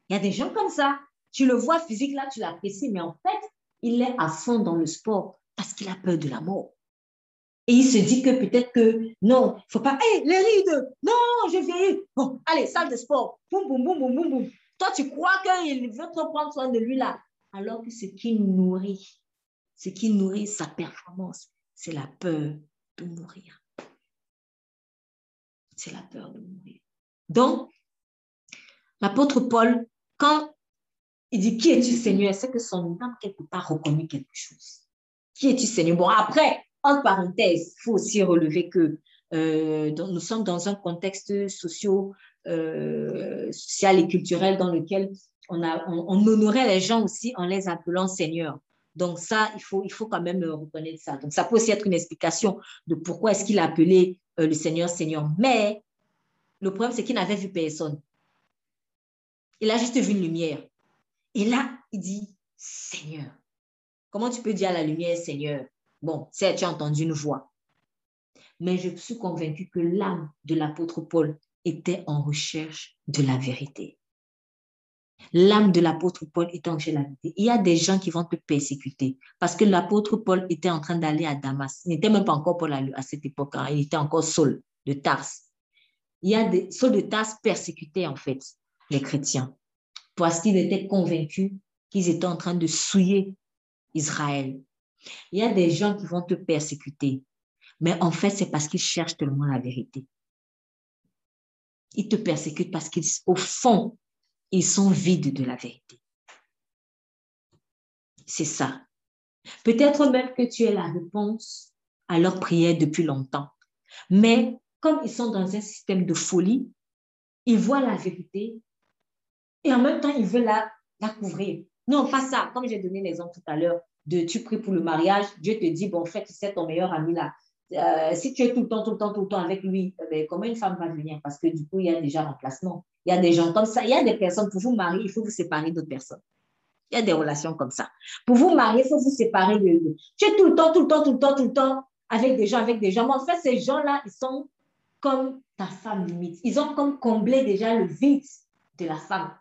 il y a des gens comme ça. Tu le vois physique là, tu l'apprécies, mais en fait, il est à fond dans le sport parce qu'il a peur de la mort. Et il se dit que peut-être que non, il ne faut pas, hé, les rides, non, je vieillis. Bon, allez, salle de sport, boum, boum, boum, boum, boum, boum. Toi, tu crois qu'il veut te prendre soin de lui là, alors que ce qui nourrit, ce qui nourrit sa performance, c'est la peur de mourir. C'est la peur de mourir. Donc, l'apôtre Paul, quand il dit Qui es-tu, Seigneur? C'est que son âme, quelque part, reconnu quelque chose. Qui es-tu, Seigneur? Bon, après, en parenthèse, il faut aussi relever que euh, nous sommes dans un contexte euh, social et culturel dans lequel on, on, honorait les gens aussi en les appelant Seigneur. Donc ça, il faut, il faut quand même reconnaître ça. Donc ça peut aussi être une explication de pourquoi est-ce qu'il a appelé euh, le Seigneur Seigneur. Mais le problème, c'est qu'il n'avait vu personne. Il a juste vu une lumière. Et là, il dit, Seigneur. Comment tu peux dire à la lumière, Seigneur? Bon, certes, tu as entendu une voix. Mais je suis convaincue que l'âme de l'apôtre Paul était en recherche de la vérité. L'âme de l'apôtre Paul était en vérité. Il y a des gens qui vont te persécuter parce que l'apôtre Paul était en train d'aller à Damas. Il n'était même pas encore Paul à cette époque. Hein. Il était encore Saul de Tars. Il y a des Saul de Tars persécutés en fait les chrétiens parce qu'ils étaient convaincus qu'ils étaient en train de souiller Israël. Il y a des gens qui vont te persécuter, mais en fait, c'est parce qu'ils cherchent tellement la vérité. Ils te persécutent parce qu'au fond, ils sont vides de la vérité. C'est ça. Peut-être même que tu es la réponse à leur prière depuis longtemps. Mais comme ils sont dans un système de folie, ils voient la vérité et en même temps, ils veulent la, couvrir. Non, pas ça. Comme j'ai donné l'exemple tout à l'heure, de tu pries pour le mariage, Dieu te dit, bon, en fait, c'est ton meilleur ami là. Euh, si tu es tout le temps, tout le temps, tout le temps avec lui, eh ben, comment une femme va venir? Parce que du coup, il y a déjà remplacement. Il y a des gens comme ça. Il y a des personnes, pour vous marier, il faut vous séparer d'autres personnes. Il y a des relations comme ça. Pour vous marier, il faut vous séparer de Tu es tout le temps, tout le temps, tout le temps, tout le temps avec des gens, avec des gens. Mais en fait, ces gens-là, ils sont comme ta femme limite. Ils ont comme comblé déjà le vide de la femme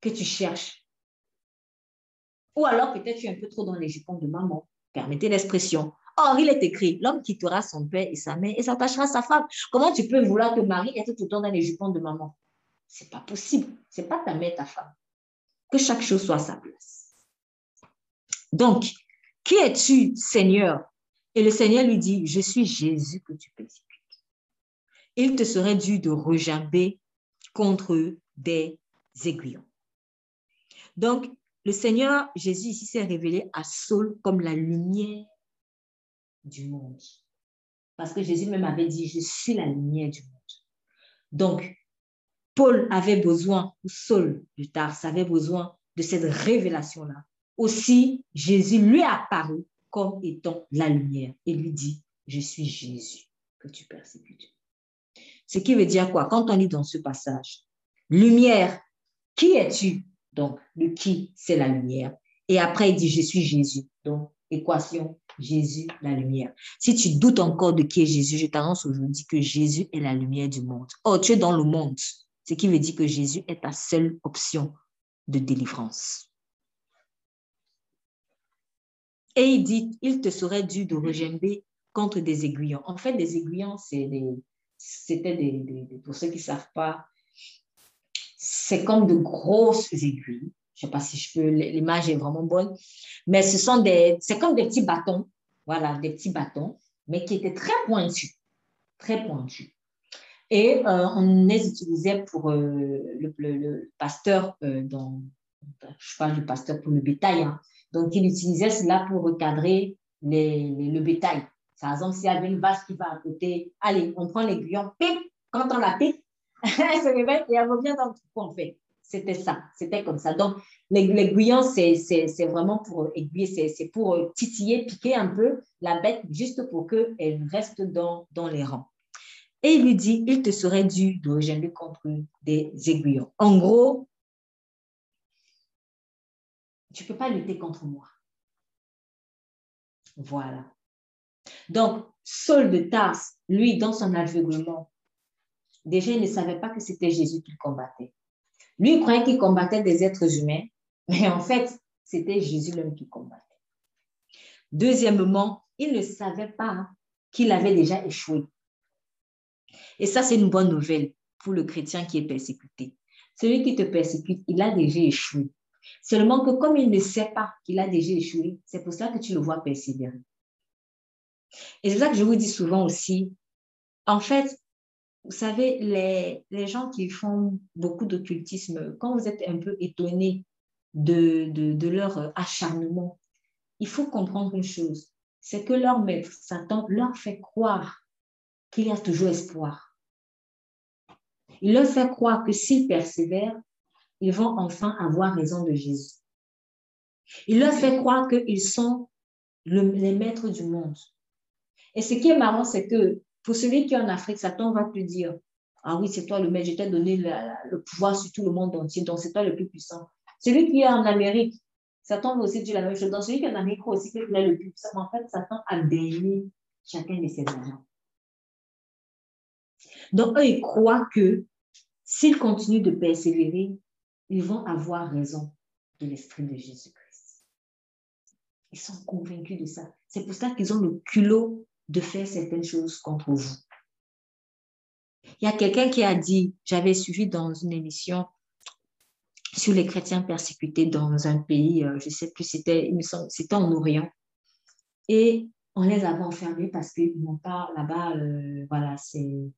que tu cherches. Ou alors peut-être tu es un peu trop dans les jupons de maman. Permettez l'expression. Or, il est écrit, l'homme quittera son père et sa mère et s'attachera à sa femme. Comment tu peux vouloir te marier et être tout le temps dans les jupons de maman? C'est pas possible. C'est pas ta mère, ta femme. Que chaque chose soit à sa place. Donc, qui es-tu, Seigneur? Et le Seigneur lui dit, je suis Jésus que tu persécutes. Il te serait dû de rejamber contre des aiguillons. Donc, le Seigneur Jésus ici s'est révélé à Saul comme la lumière du monde. Parce que Jésus même avait dit, je suis la lumière du monde. Donc, Paul avait besoin, ou Saul plus tard, avait besoin de cette révélation-là. Aussi, Jésus lui a apparu comme étant la lumière et lui dit, je suis Jésus que tu persécutes. Ce qui veut dire quoi? Quand on lit dans ce passage, lumière, qui es-tu? Donc, le qui, c'est la lumière. Et après, il dit, je suis Jésus. Donc, équation, Jésus, la lumière. Si tu doutes encore de qui est Jésus, je t'annonce aujourd'hui que Jésus est la lumière du monde. Oh, tu es dans le monde, ce qui veut dire que Jésus est ta seule option de délivrance. Et il dit, il te serait dû de regimber contre des aiguillons. En fait, des aiguillons, c'était des, pour ceux qui ne savent pas, c'est comme de grosses aiguilles je ne sais pas si je peux, l'image est vraiment bonne, mais ce sont des, c'est comme des petits bâtons, voilà, des petits bâtons, mais qui étaient très pointus, très pointus. Et euh, on les utilisait pour euh, le, pasteur, euh, dans, je parle du pasteur pour le bétail, hein. donc il utilisait cela pour recadrer le bétail. Par exemple, s'il y avait une vache qui va à côté, allez, on prend l'aiguillon, quand on la pique, elle se réveille et elle revient dans le trou en fait. C'était ça, c'était comme ça. Donc, l'aiguillon, c'est vraiment pour aiguiller, c'est pour euh, titiller, piquer un peu la bête juste pour qu'elle reste dans, les rangs. Et il lui dit, il te serait dû de rejoindre contre des aiguillons. En gros, tu ne peux pas lutter contre moi. Voilà. Donc, Saul de Tarse, lui, dans son aveuglement, déjà, il ne savait pas que c'était Jésus qu'il combattait. Lui, il croyait qu'il combattait des êtres humains, mais en fait, c'était Jésus l'homme qui combattait. Deuxièmement, il ne savait pas qu'il avait déjà échoué. Et ça, c'est une bonne nouvelle pour le chrétien qui est persécuté. Celui qui te persécute, il a déjà échoué. Seulement que comme il ne sait pas qu'il a déjà échoué, c'est pour cela que tu le vois persévérer. Et c'est ça que je vous dis souvent aussi. En fait, vous savez, les, gens qui font beaucoup d'occultisme, quand vous êtes un peu étonné de, leur acharnement, il faut comprendre une chose, c'est que leur maître, Satan, leur fait croire qu'il y a toujours espoir. Il leur fait croire que s'ils persévèrent, ils vont enfin avoir raison de Jésus. Il leur fait croire qu'ils sont les maîtres du monde. Et ce qui est marrant, c'est que pour celui qui est en Afrique, Satan va te dire, ah oui, c'est toi le maître, je t'ai donné le pouvoir sur tout le monde entier, donc c'est toi le plus puissant. Celui qui est en Amérique, Satan va aussi dire la même chose. Donc celui qui est en Amérique aussi, qu'il est le plus puissant. En fait, Satan a béni chacun de ses agents. Donc, eux, ils croient que s'ils continuent de persévérer, ils vont avoir raison de l'Esprit de Jésus-Christ. Ils sont convaincus de ça. C'est pour ça qu'ils ont le culot de faire certaines choses contre vous. Il y a quelqu'un qui a dit, j'avais suivi dans une émission sur les chrétiens persécutés dans un pays, euh, je ne sais plus, c'était en Orient. Et on les avait enfermés parce qu'ils n'ont pas là-bas, euh, voilà, c'est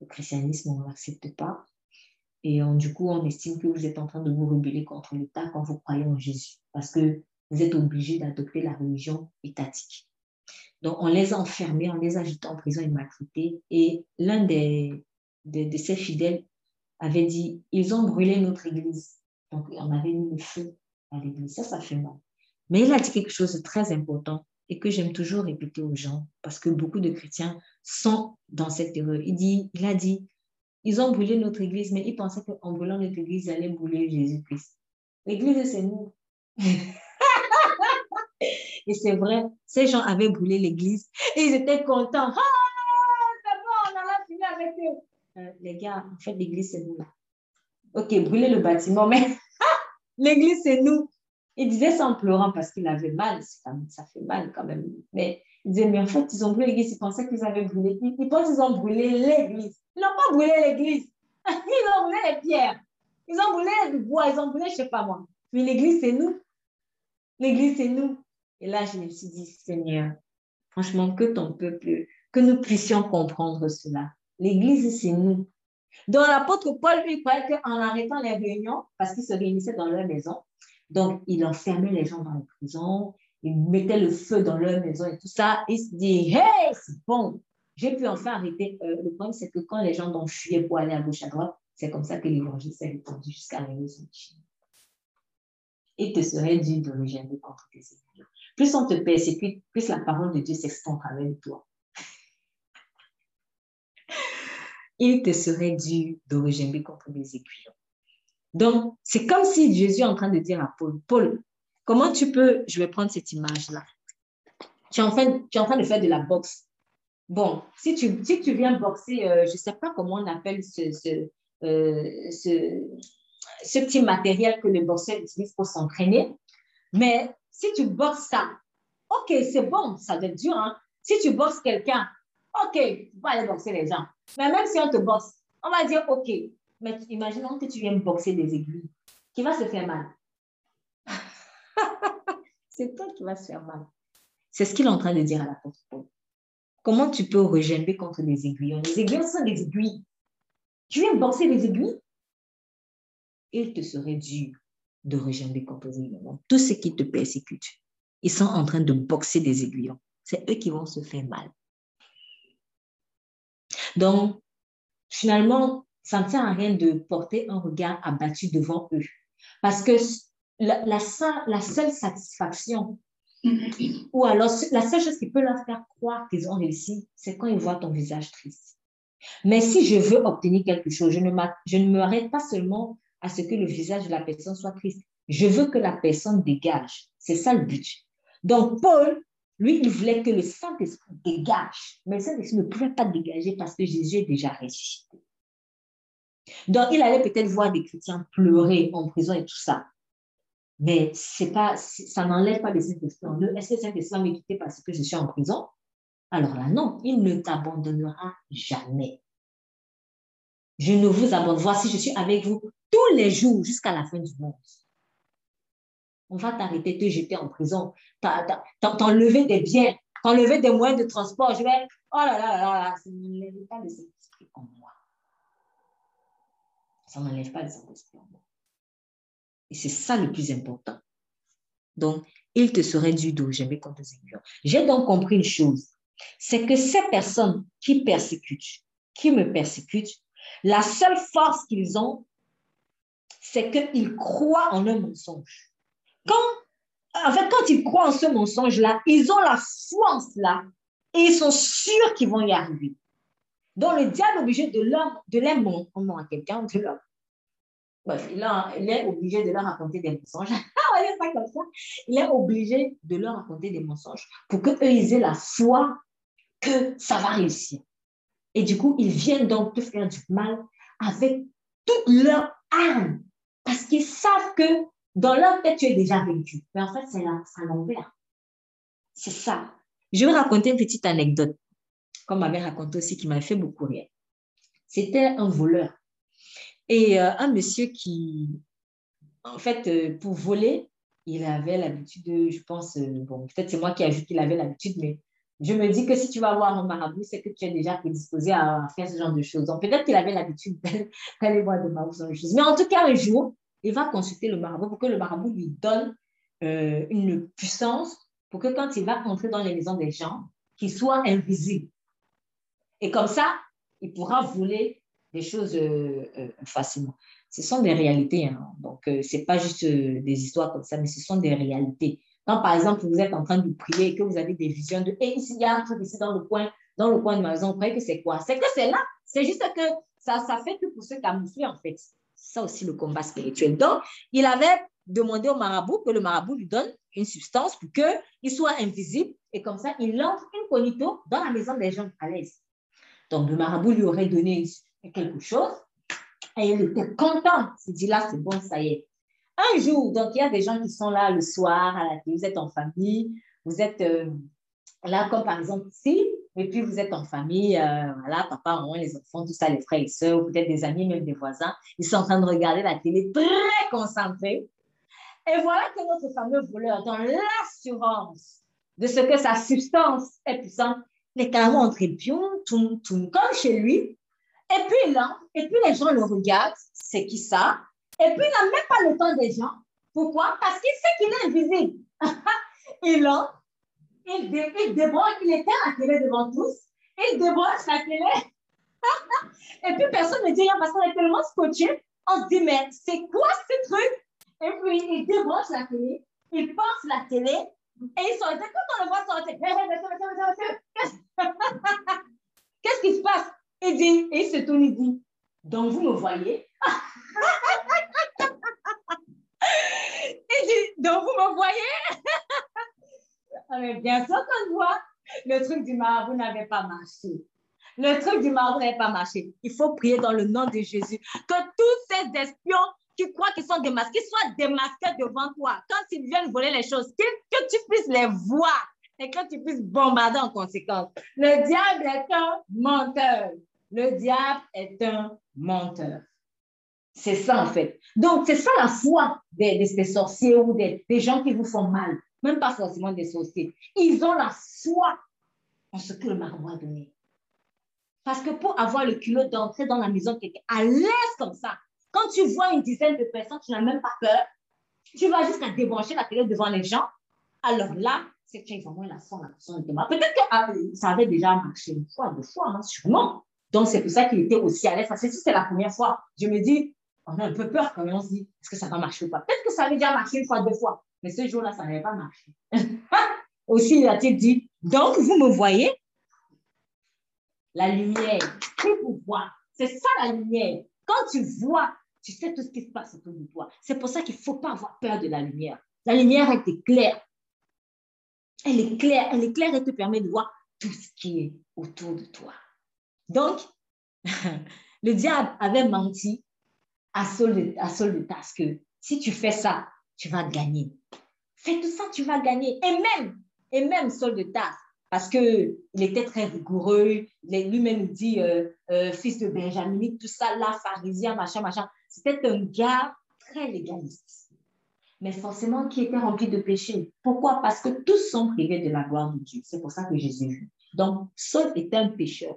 le christianisme, on ne l'accepte pas. Et du coup, on estime que vous êtes en train de vous rebeller contre l'État quand vous croyez en Jésus, parce que vous êtes obligé d'adopter la religion étatique. Donc, on les a enfermés, on les a jetés en prison maltraités. Et l'un de, ces fidèles avait dit, ils ont brûlé notre église. Donc, on avait mis le feu à l'église. Ça, ça fait mal. Mais il a dit quelque chose de très important et que j'aime toujours répéter aux gens parce que beaucoup de chrétiens sont dans cette erreur. Il, dit, il a dit, ils ont brûlé notre église, mais ils pensaient qu'en brûlant notre église, ils allaient brûler Jésus-Christ. L'église, c'est nous. et c'est vrai, ces gens avaient brûlé l'église et ils étaient contents. Ah, c'est bon, on a fini avec eux. Euh, les gars, en fait, l'église, c'est nous là. Ok, brûler le bâtiment, mais l'église, c'est nous. Il disait ça en pleurant parce qu'il avait mal. Ça, fait mal quand même. Mais il disait, mais en fait, ils ont brûlé l'église. Ils pensaient qu'ils avaient brûlé. Ils, pensent qu'ils ont brûlé l'église. Ils n'ont pas brûlé l'église. Ils ont brûlé les pierres. Ils ont brûlé du bois. Ils ont brûlé, je ne sais pas moi. Mais l'église, c'est nous. L'église, c'est nous. Et là, je me suis dit, Seigneur, franchement, que ton peuple, que nous puissions comprendre cela. L'église, c'est nous. Donc, l'apôtre Paul, lui, croyait qu'en arrêtant les réunions, parce qu'ils se réunissaient dans leur maison, donc, il enfermait les gens dans les prisons, il mettait le feu dans leur maison et tout ça. Il se dit, hey, c'est bon, j'ai pu enfin arrêter. Euh, le problème, c'est que quand les gens ont fui pour aller à gauche, à droite, c'est comme ça que l'évangile s'est répandu jusqu'à arriver sur Chine. Il te serait dû de rejeter contre tes ennemis. Plus on te persécute, plus la parole de Dieu s'expand à travers toi. Il te serait dû de rejeter contre des aiguillons. Donc, c'est comme si Jésus est en train de dire à Paul, Paul, comment tu peux, je vais prendre cette image-là. Tu, es en train, tu es en train de faire de la boxe. Bon, si tu, si tu viens boxer, euh, je ne sais pas comment on appelle ce, ce, euh, ce, ce, petit matériel que le boxeur utilise pour s'entraîner, mais si tu boxes ça, ok, c'est bon, ça doit être dur. Hein? Si tu boxes quelqu'un, ok, tu vas aller boxer les gens. Mais même si on te boxe, on va dire, ok, mais imaginons que tu viens boxer des aiguilles. Qui va se faire mal? c'est toi qui vas se faire mal. C'est ce qu'il est en train de dire à la Paul. Comment tu peux regimber contre des aiguillons? Les aiguillons sont des aiguilles. Tu viens boxer des aiguilles? Il te serait dur de des aiguillons. Tous ceux qui te persécutent, ils sont en train de boxer des aiguillons. C'est eux qui vont se faire mal. Donc, finalement, ça ne sert à rien de porter un regard abattu devant eux. Parce que la, la, seule satisfaction, ou alors la seule chose qui peut leur faire croire qu'ils ont réussi, c'est quand ils voient ton visage triste. Mais si je veux obtenir quelque chose, je ne m'arrête pas seulement à ce que le visage de la personne soit triste. Je veux que la personne dégage. C'est ça le but. Donc, Paul, lui, il voulait que le Saint-Esprit dégage. Mais le Saint-Esprit ne pouvait pas dégager parce que Jésus est déjà ressuscité. Donc, il allait peut-être voir des chrétiens pleurer en prison et tout ça. Mais c'est pas, ça n'enlève pas le Saint-Esprit en eux. Est-ce que le Saint-Esprit va quitter parce que je suis en prison? Alors là, non, il ne t'abandonnera jamais. Je ne vous abandonne. Voici, je suis avec vous tous les jours jusqu'à la fin du monde. On va t'arrêter, te jeter en prison, t'enlever des biens, t'enlever des moyens de transport. Je vais, oh là là là là, ça n'enlève pas le Saint-Esprit en moi ça n'enlève pas les Saint-Esprit Et c'est ça le plus important. Donc, il te serait dû d'où j'aimais contre J'ai donc compris une chose, c'est que ces personnes qui persécutent, qui me persécutent, la seule force qu'ils ont, c'est qu'ils croient en un mensonge. Quand, en fait, quand ils croient en ce mensonge-là, ils ont la foi en cela et ils sont sûrs qu'ils vont y arriver. Donc, le diable est obligé de, leur, de les à quelqu'un, de leur. il, il, est obligé de leur raconter des mensonges. ça. Il est obligé de leur raconter des mensonges pour qu'eux, ils aient la foi que ça va réussir. Et du coup, ils viennent donc te faire du mal avec toute leur âme. Parce qu'ils savent que dans leur tête, tu es déjà vaincu. Mais en fait, c'est à l'envers. C'est ça. Je vais raconter une petite anecdote comme m'avait raconté aussi, qui m'a fait beaucoup rire. C'était un voleur. Et euh, un monsieur qui, en fait, euh, pour voler, il avait l'habitude de, je pense, euh, bon, peut-être c'est moi qui ajoute qu'il avait l'habitude, mais je me dis que si tu vas voir un marabout, c'est que tu es déjà prédisposé à faire ce genre de choses. Donc peut-être qu'il avait l'habitude d'aller voir des marabouts, ce genre de choses. Mais en tout cas, un jour, il va consulter le marabout pour que le marabout lui donne une puissance pour que quand il va entrer dans les maisons des gens, qu'il soit invisible. Et comme ça, il pourra voler des choses euh, euh, facilement. Ce sont des réalités. Hein. Donc, euh, ce n'est pas juste des histoires comme ça, mais ce sont des réalités. Quand, par exemple, vous êtes en train de prier et que vous avez des visions de « et ici, il y a un truc ici dans le coin, dans le coin de ma maison, vous croyez que c'est quoi? C'est que c'est là. C'est juste que ça, ça fait que pour se camoufler, en fait. Ça aussi, le combat spirituel. Donc, il avait demander au marabout que le marabout lui donne une substance pour qu'il soit invisible et comme ça, il entre incognito dans la maison des gens à l'aise. Donc, le marabout lui aurait donné quelque chose et il était content. Il dit là, c'est bon, ça y est. Un jour, donc il y a des gens qui sont là le soir à la télé, vous êtes en famille, vous êtes euh, là comme par exemple ici, et puis vous êtes en famille, euh, voilà, papa, maman, les enfants, tout ça, les frères et sœurs, peut-être des amis, même des voisins, ils sont en train de regarder la télé très concentrés. Et voilà que notre fameux voleur, dans l'assurance de ce que sa substance est puissante, les carrément entré pion, tout, tout, comme chez lui. Et puis là, et puis les gens le regardent, c'est qui ça? Et puis il n'a même pas le temps des gens. Pourquoi? Parce qu'il sait qu'il est invisible. et là, il, dé, il débranche, il la télé devant tous, il débranche la télé. et puis personne ne dit rien parce qu'on est tellement scotché. On se dit, mais c'est quoi ce truc? Et puis il débranche la télé, il passe la télé, et ils sont quand on le voit sortir, qu'est-ce qui se passe? Il et il se tourne, il dit, donc vous me voyez? Donc vous me voyez? Mais bien sûr qu'on voit, le truc du marabout n'avait pas marché. Le truc du marabout n'avait pas marché. Il faut prier dans le nom de Jésus que tous ces espions qui croient qu'ils sont démasqués soient démasqués devant toi. Quand ils viennent voler les choses, que, tu puisses les voir et que tu puisses bombarder en conséquence. Le diable est un menteur. Le diable est un menteur. C'est ça, en fait. Donc, c'est ça la foi des, des, sorciers ou des, des, gens qui vous font mal. Même pas forcément des sorciers. Ils ont la foi en ce que le marabout a donné. Parce que pour avoir le culot d'entrer dans la maison quelqu'un à l'aise comme ça, quand tu vois une dizaine de personnes, tu n'as même pas peur. Tu vas jusqu'à débrancher la télé devant les gens. Alors là, c'est que tu as vraiment la foi, la personne Peut-être que ah, ça avait déjà marché une fois, deux fois, hein, sûrement. Donc, c'est pour ça qu'il était aussi à l'aise. Parce que si c'est la première fois, je me dis, on a un peu peur quand même. On se dit, est-ce que ça va marcher ou pas? Peut-être que ça avait déjà marché une fois, deux fois. Mais ce jour-là, ça n'avait pas marché. aussi, il a dit, donc, vous me voyez? La lumière, que vous voir. C'est ça la lumière. Quand tu vois, tu sais tout ce qui se passe autour de toi. C'est pour ça qu'il ne faut pas avoir peur de la lumière. La lumière, elle est claire. Elle est claire, elle est claire et te permet de voir tout ce qui est autour de toi. Donc, le diable avait menti à Saul de, à Saul de que si tu fais ça, tu vas gagner. Fais tout ça, tu vas gagner. Et même, et même Saul de Tasse, parce qu'il était très rigoureux, lui-même dit euh, euh, fils de Benjamin, tout ça, là, pharisien, machin, machin. C'était un gars très légaliste, mais forcément qui était rempli de péché. Pourquoi? Parce que tous sont privés de la gloire de Dieu. C'est pour ça que Jésus. Donc, Saul était un pécheur.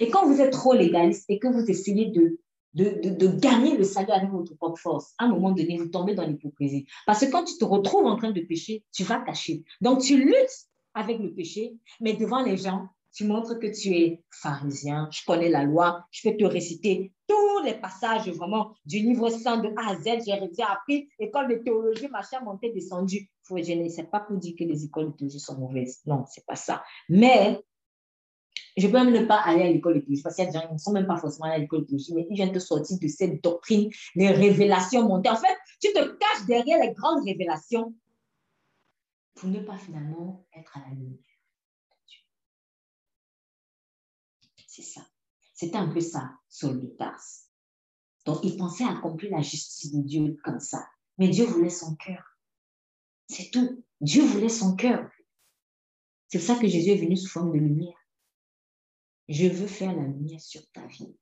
Et quand vous êtes trop légaliste et que vous essayez de, de, de, gagner le salut avec votre propre force, à un moment donné, vous tombez dans l'hypocrisie. Parce que quand tu te retrouves en train de pécher, tu vas cacher. Donc, tu luttes avec le péché, mais devant les gens, tu montres que tu es pharisien, je connais la loi, je peux te réciter tous les passages vraiment du livre 100 de A à Z, j'ai appris, école de théologie, machin, monté, descendu. Faut, je ne sais pas pour dire que les écoles de théologie sont mauvaises. Non, c'est pas ça. Mais je peux même ne pas aller à l'école de théologie parce qu'il y a des gens qui ne sont même pas forcément à l'école de théologie, mais ils viennent te sortir de cette doctrine, les révélations montées. En fait, tu te caches derrière les grandes révélations pour ne pas finalement être à la lumière. C'est ça. C'était un peu ça, Saul de Tarse. Donc, il pensait accomplir la justice de Dieu comme ça. Mais Dieu voulait son cœur. C'est tout. Dieu voulait son cœur. C'est pour ça que Jésus est venu sous forme de lumière. Je veux faire la lumière sur ta vie.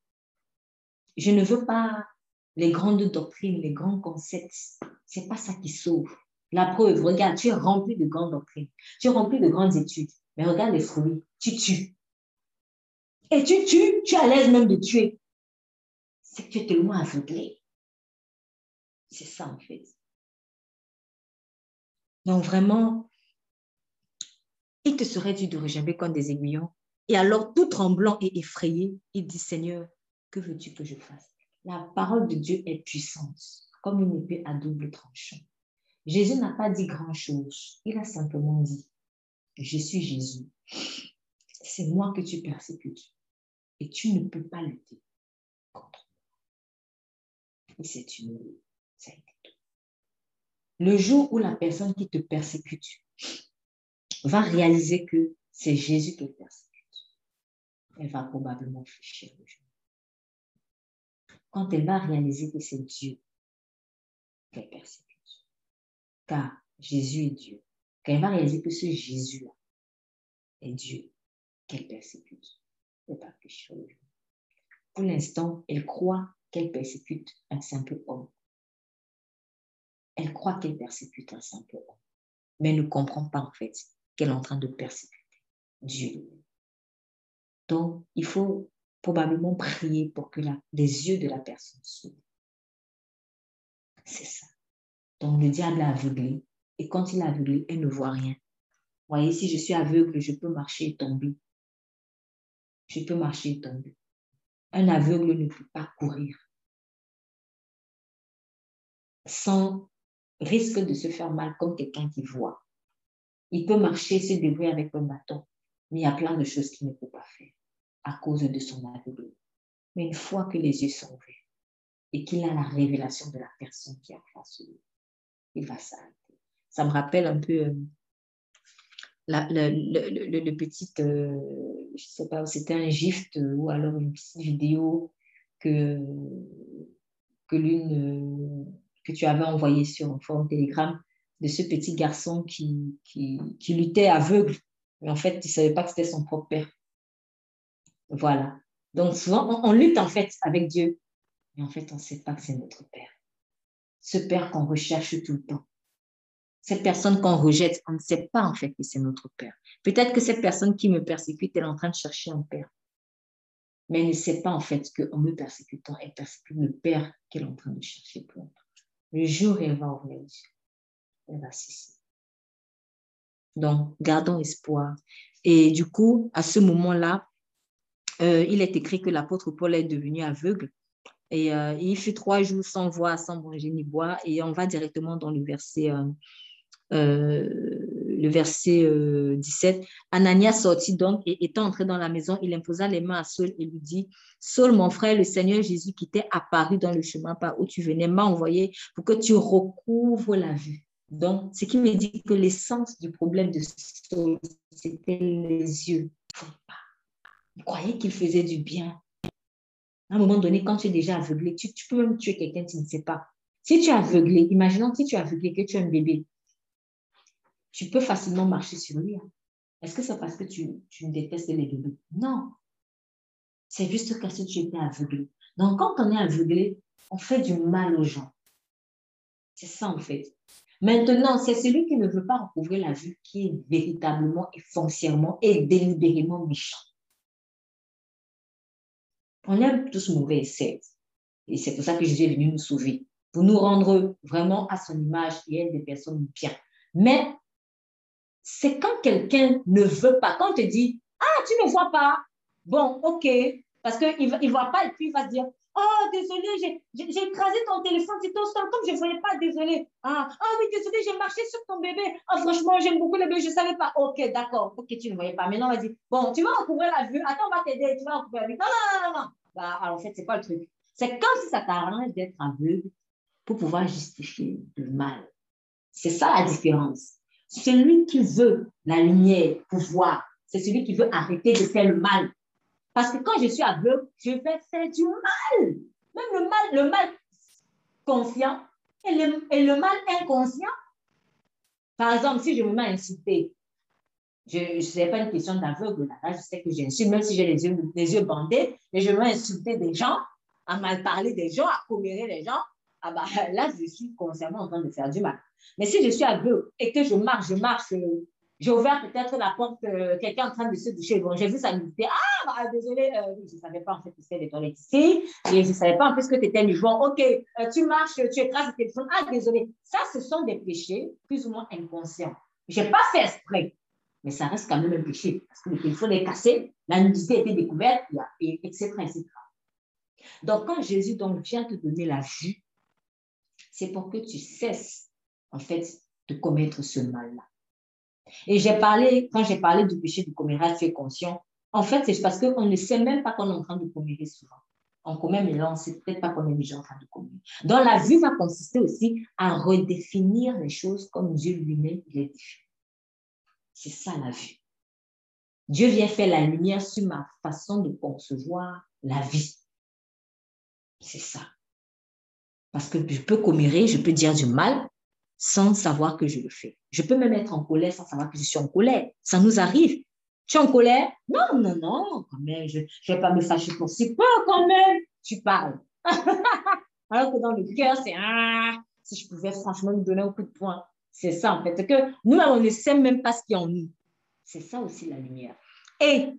Je ne veux pas les grandes doctrines, les grands concepts. C'est pas ça qui sauve. La preuve, regarde, tu es rempli de grandes doctrines, tu es rempli de grandes études, mais regarde les fruits, tu tues. Et tu tues, tu es à l'aise même de tuer. C'est que tu es tellement aveuglé. C'est ça en fait. Donc vraiment, il te serait dû de rejeter comme des aiguillons. Et alors, tout tremblant et effrayé, il dit, Seigneur, que veux-tu que je fasse? La parole de Dieu est puissante, comme une épée à double tranchant. Jésus n'a pas dit grand-chose. Il a simplement dit, je suis Jésus. C'est moi que tu persécutes. Et tu ne peux pas lutter contre moi. Et c'est une... Ça a été tout. le jour où la personne qui te persécute va réaliser que c'est Jésus qui te persécute, elle va probablement fléchir le jour. Quand elle va réaliser que c'est Dieu qu'elle persécute, car Jésus est Dieu, quand elle va réaliser que ce Jésus-là est Dieu qu'elle persécute, elle va fléchir le jour. Pour l'instant, elle croit qu'elle persécute un simple homme. Elle croit qu'elle persécute un simple homme, mais elle ne comprend pas en fait qu'elle est en train de persécuter Dieu. Donc, il faut probablement prier pour que les yeux de la personne s'ouvrent. C'est ça. Donc, le diable a aveuglé. Et quand il a aveuglé, elle ne voit rien. Vous voyez, si je suis aveugle, je peux marcher et tomber. Je peux marcher et tomber. Un aveugle ne peut pas courir sans risque de se faire mal comme quelqu'un qui voit. Il peut marcher, se débrouiller avec un bâton, mais il y a plein de choses qu'il ne peut pas faire à cause de son aveuglement. Mais une fois que les yeux sont ouverts et qu'il a la révélation de la personne qui a face lui, il va s'arrêter. Ça me rappelle un peu euh, le, petit, euh, je sais pas, c'était un gift ou alors une petite vidéo que, que l'une euh, que tu avais envoyée sur un forum Telegram de ce petit garçon qui, qui, qui luttait aveugle. Mais en fait, il ne savait pas que c'était son propre père. Voilà. Donc souvent, on, lutte en fait avec Dieu, mais en fait, on ne sait pas que c'est notre Père. Ce Père qu'on recherche tout le temps. Cette personne qu'on rejette, on ne sait pas en fait que c'est notre Père. Peut-être que cette personne qui me persécute, elle est en train de chercher un Père. Mais elle ne sait pas en fait qu'en me persécutant, elle persécute le Père qu'elle est en train de chercher pour elle. Le jour où elle va ouvrir elle va cesser. Donc, gardons espoir. Et du coup, à ce moment-là, euh, il est écrit que l'apôtre Paul est devenu aveugle. Et euh, il fut trois jours sans voix, sans manger ni boire. Et on va directement dans le verset, euh, le verset 17. Ananias sortit donc et étant entré dans la maison, il imposa les mains à Saul et lui dit, Saul, mon frère, le Seigneur Jésus qui t'est apparu dans le chemin par où tu venais m'a envoyé pour que tu recouvres la vue. Donc, ce qui me dit que l'essence du problème de Saul, c'était les yeux. Vous croyez qu'il faisait du bien? À un moment donné, quand tu es déjà aveuglé, tu, peux même tuer quelqu'un, tu ne sais pas. Si tu es aveuglé, imaginons si tu es aveuglé, que tu es un bébé, tu peux facilement marcher sur lui. Hein. Est-ce que c'est parce que tu, tu détestes les bébés? Non. C'est juste parce que tu étais aveuglé. Donc, quand on est aveuglé, on fait du mal aux gens. C'est ça, en fait. Maintenant, c'est celui qui ne veut pas recouvrir la vue qui est véritablement et foncièrement et délibérément méchant. On aime tous mauvais, certes. Et c'est pour ça que Jésus est venu nous sauver, pour nous rendre vraiment à son image et être des personnes bien. Mais c'est quand quelqu'un ne veut pas, quand on te dit, ah, tu ne vois pas, bon, ok, parce qu'il ne voit pas et puis il va se dire, oh, désolé, j'ai écrasé ton téléphone, c'était au comme je ne voyais pas, désolé. Ah, ah oui, désolé, j'ai marché sur ton bébé. Ah, franchement, j'aime beaucoup le bébé, je ne savais pas. Ok, d'accord, ok, tu ne voyais pas. Maintenant, vas-y, bon, tu vas recouvrir la vue, attends, on va t'aider, tu vas recouvrir la vue. Non, non, non, non, bah, alors, en fait, ce n'est pas le truc? C'est comme si ça t'arrange d'être aveugle pour pouvoir justifier le mal. C'est ça la différence. Celui qui veut la lumière pour voir, c'est celui qui veut arrêter de faire le mal. Parce que quand je suis aveugle, je vais faire du mal. Même le mal, conscient et le, mal inconscient. Par exemple, si je me mets à insulter, je ne sais pas une question d'aveugle, là, je sais que j'insulte, même si j'ai les yeux, bandés, mais je veux insulter des gens, à mal parler des gens, à commérer les gens, ah bah, là, je suis consciemment en train de faire du mal. Mais si je suis aveugle et que je marche, je marche, j'ai ouvert peut-être la porte, euh, quelqu'un en train de se doucher, bon, j'ai vu ça me ah, bah, désolé, euh, je ne savais pas en fait que c'était des toilettes ici, et je ne savais pas en plus que tu étais nu. Bon, ok, euh, tu marches, tu écrases le téléphone, ah, désolé. Ça, ce sont des péchés plus ou moins inconscients. Je n'ai pas fait exprès mais ça reste quand même un péché parce que le téléphone est cassé, la nudité a été découverte, etc., etc. Donc, quand Jésus donc, vient te donner la vue, c'est pour que tu cesses, en fait, de commettre ce mal-là. Et j'ai parlé, quand j'ai parlé du péché du commérage, tu es conscient. En fait, c'est parce qu'on ne sait même pas qu'on est en train de commérer souvent. on commet, mais là, on ne sait peut-être pas combien de gens en train de commettre. Donc, la vue va consister aussi à redéfinir les choses comme Dieu lui-même les définit. C'est ça la vue. Dieu vient faire la lumière sur ma façon de concevoir la vie. C'est ça. Parce que je peux commérer, je peux dire du mal sans savoir que je le fais. Je peux même être en colère sans savoir que je suis en colère. Ça nous arrive. Tu es en colère? Non, non, non, quand même, je ne vais pas me fâcher pour si peu quand même. Tu parles. Alors que dans le cœur, c'est ah, si je pouvais franchement nous donner un coup de poing. C'est ça, en fait. que nous, on ne sait même pas ce qu'il y a en nous. C'est ça aussi la lumière. Et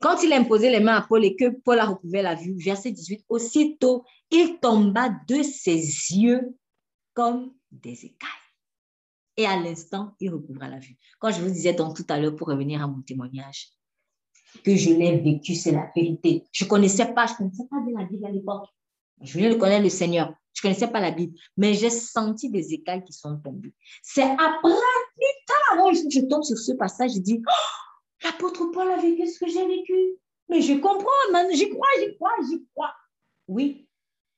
quand il a imposé les mains à Paul et que Paul a recouvert la vue, verset 18, aussitôt, il tomba de ses yeux comme des écailles. Et à l'instant, il recouvra la vue. Quand je vous disais donc tout à l'heure, pour revenir à mon témoignage, que je l'ai vécu, c'est la vérité. Je ne connaissais pas, je ne connaissais pas bien la Bible à l'époque. Je de connaître le Seigneur. Je ne connaissais pas la Bible, mais j'ai senti des écailles qui sont tombées. C'est après, plus tard, je, tombe sur ce passage, je dis, oh, l'apôtre Paul a vécu ce que j'ai vécu. Mais je comprends, j'y crois, j'y crois, j'y crois. Oui,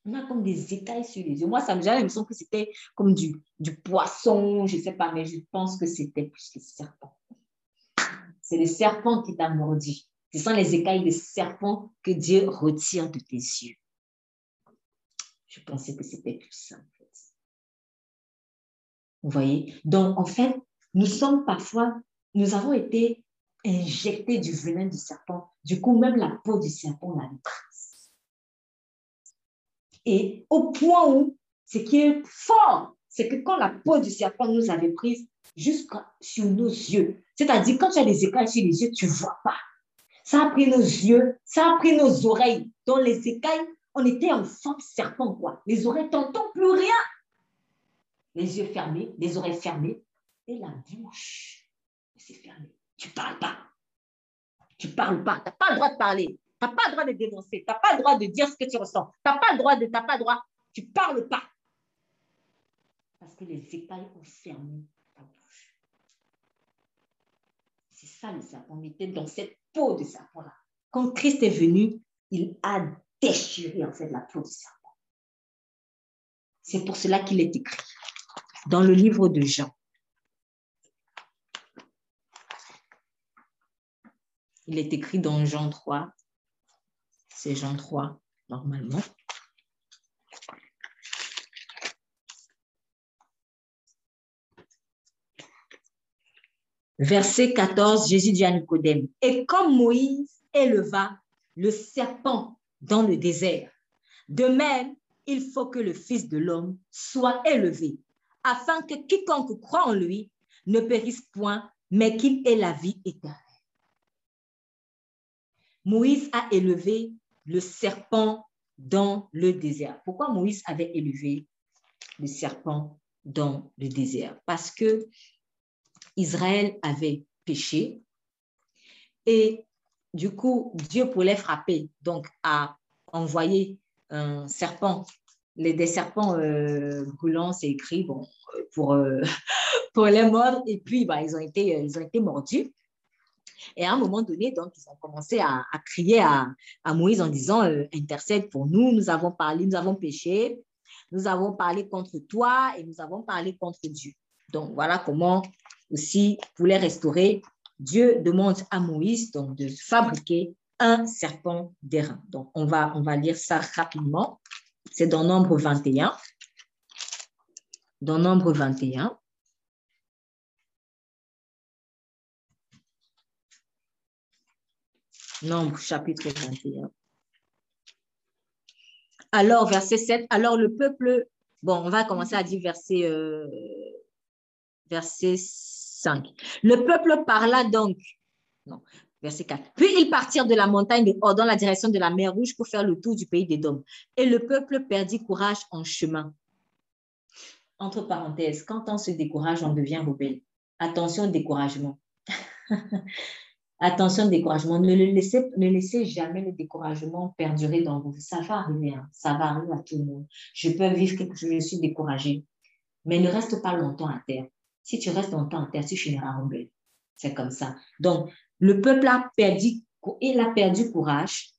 on a comme des écailles sur les yeux. Moi, ça me j'ai l'impression que c'était comme du, poisson, je ne sais pas, mais je pense que c'était plus le serpent. C'est le serpent qui t'a mordi. Ce sont les écailles de serpent que Dieu retire de tes yeux. Je pensais que c'était plus ça, en fait. Vous voyez? Donc, en fait, nous sommes parfois, nous avons été injectés du venin du serpent. Du coup, même la peau du serpent, on a une trace. Et au point où, ce qui est fort, c'est que quand la peau du serpent nous avait prise jusqu'à sur nos yeux, c'est-à-dire quand tu as des écailles sur les yeux, tu ne vois pas. Ça a pris nos yeux, ça a pris nos oreilles. Dans les écailles, on était en forme serpent, quoi. Les oreilles, t'entends plus rien. Les yeux fermés, les oreilles fermées, et la bouche, c'est fermé. Tu parles pas. Tu parles pas. Tu n'as pas le droit de parler. Tu n'as pas le droit de dénoncer. Tu n'as pas le droit de dire ce que tu ressens. Tu n'as pas le droit de, tu pas le droit. Tu parles pas. Parce que les écailles ont fermé ta bouche. C'est ça le serpent. On était dans cette peau de serpent-là. Quand Christ est venu, il a déchirer en fait la peau du serpent. C'est pour cela qu'il est écrit dans le livre de Jean. Il est écrit dans Jean 3. C'est Jean 3, normalement. Verset 14, Jésus dit à Nicodème, et comme Moïse éleva le serpent dans le désert. De même, il faut que le Fils de l'homme soit élevé, afin que quiconque croit en lui ne périsse point, mais qu'il ait la vie éternelle. Moïse a élevé le serpent dans le désert. Pourquoi Moïse avait élevé le serpent dans le désert? Parce que Israël avait péché et du coup, Dieu pour les frapper, donc a envoyé un serpent. Les, des serpents euh, brûlants, c'est écrit euh, pour les mordre. Et puis, bah, été, ils ont été mordus. Et à un moment donné, donc, ils ont commencé à, crier à, Moïse en disant euh, Intercède pour nous, nous avons parlé, nous avons péché, nous avons parlé contre toi et nous avons parlé contre Dieu. Donc, voilà comment aussi, pour les restaurer, Dieu demande à Moïse donc, de fabriquer un serpent d'airain. Donc, on va, on va lire ça rapidement. C'est dans Nombre 21. Dans Nombre 21. Nombre chapitre 21. Alors, verset 7, alors le peuple, bon, on va commencer à dire verset, euh, verset 5. Le peuple parla donc, non, verset 4. Puis ils partirent de la montagne de Hor dans la direction de la mer Rouge pour faire le tour du pays des Dômes. Et le peuple perdit courage en chemin. Entre parenthèses, quand on se décourage, on devient rebelle. Attention au découragement. Attention au découragement. Ne, laissez, ne laissez jamais le découragement perdurer dans vous. Ça va arriver. Hein. Ça va arriver à tout le monde. Je peux vivre quelque chose, je suis découragée. Mais ne reste pas longtemps à terre. Si tu restes longtemps à terre, tu finiras rebelle. C'est comme ça. Donc, le peuple a perdu, il a perdu courage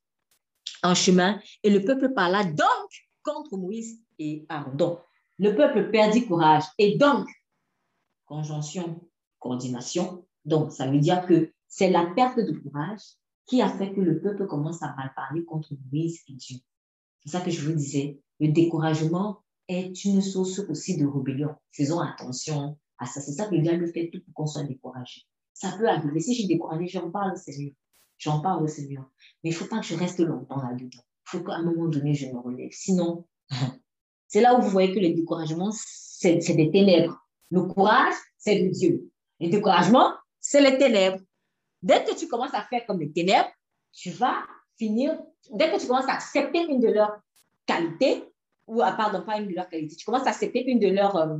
en chemin et le peuple parla donc contre Moïse et Aaron. le peuple perdit courage et donc, conjonction, coordination, donc ça veut dire que c'est la perte de courage qui a fait que le peuple commence à mal parler contre Moïse et Dieu. C'est ça que je vous disais. Le découragement est une source aussi de rébellion. Faisons attention à ça. C'est ça que le diable fait tout pour qu'on soit découragé. Ça peut arriver. Si je suis découragée, j'en parle au Seigneur. J'en parle au Seigneur. Mais il ne faut pas que je reste longtemps là-dedans. Il faut qu'à un moment donné, je me relève. Sinon, c'est là où vous voyez que le découragement, c'est des ténèbres. Le courage, c'est de Dieu. Le découragement, c'est les ténèbres. Dès que tu commences à faire comme les ténèbres, tu vas finir, dès que tu commences à accepter une de leurs qualités, ou à pardon, pas une de leurs qualités, tu commences à accepter une de leurs euh,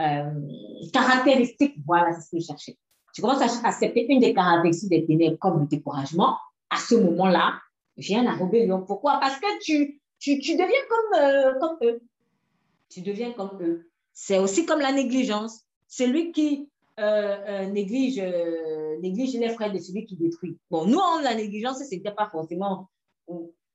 euh, caractéristiques, voilà, c'est ce que je cherchais. Tu commences à accepter une des caractéristiques des ténèbres comme le découragement, à ce moment-là, vient la rébellion. Pourquoi? Parce que tu, tu, tu deviens comme, euh, comme eux. Tu deviens comme eux. C'est aussi comme la négligence. Celui qui néglige néglige les frères de celui qui détruit. Bon, nous, on, la négligence, ce n'était pas forcément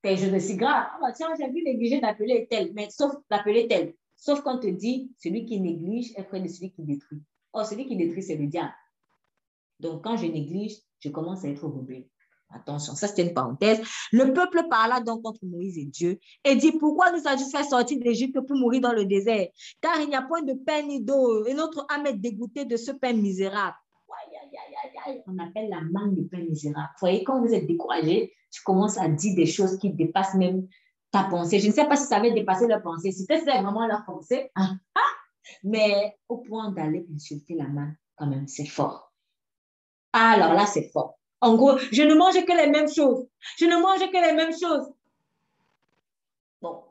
quelque chose de si grave. Ah, bah, tiens, j'ai vu négliger d'appeler tel, mais sauf d'appeler tel. Sauf quand on te dit, celui qui néglige est frère de celui qui détruit. Oh, celui qui détruit, c'est le diable. Donc, quand je néglige, je commence à être rebelle. Attention, ça c'était une parenthèse. Le peuple parla donc contre Moïse et Dieu et dit Pourquoi nous as-tu fait sortir d'Égypte pour mourir dans le désert? Car il n'y a point de pain ni d'eau, et notre âme est dégoûtée de ce pain misérable on appelle la manque de pain misérable. Vous voyez, quand vous êtes découragé, tu commences à dire des choses qui dépassent même ta pensée. Je ne sais pas si ça avait dépassé leur pensée. Si c'était vraiment leur pensée, hein, ah, mais au point d'aller insulter la main, quand même, c'est fort. Alors là, c'est fort. En gros, je ne mange que les mêmes choses. Je ne mange que les mêmes choses. Bon.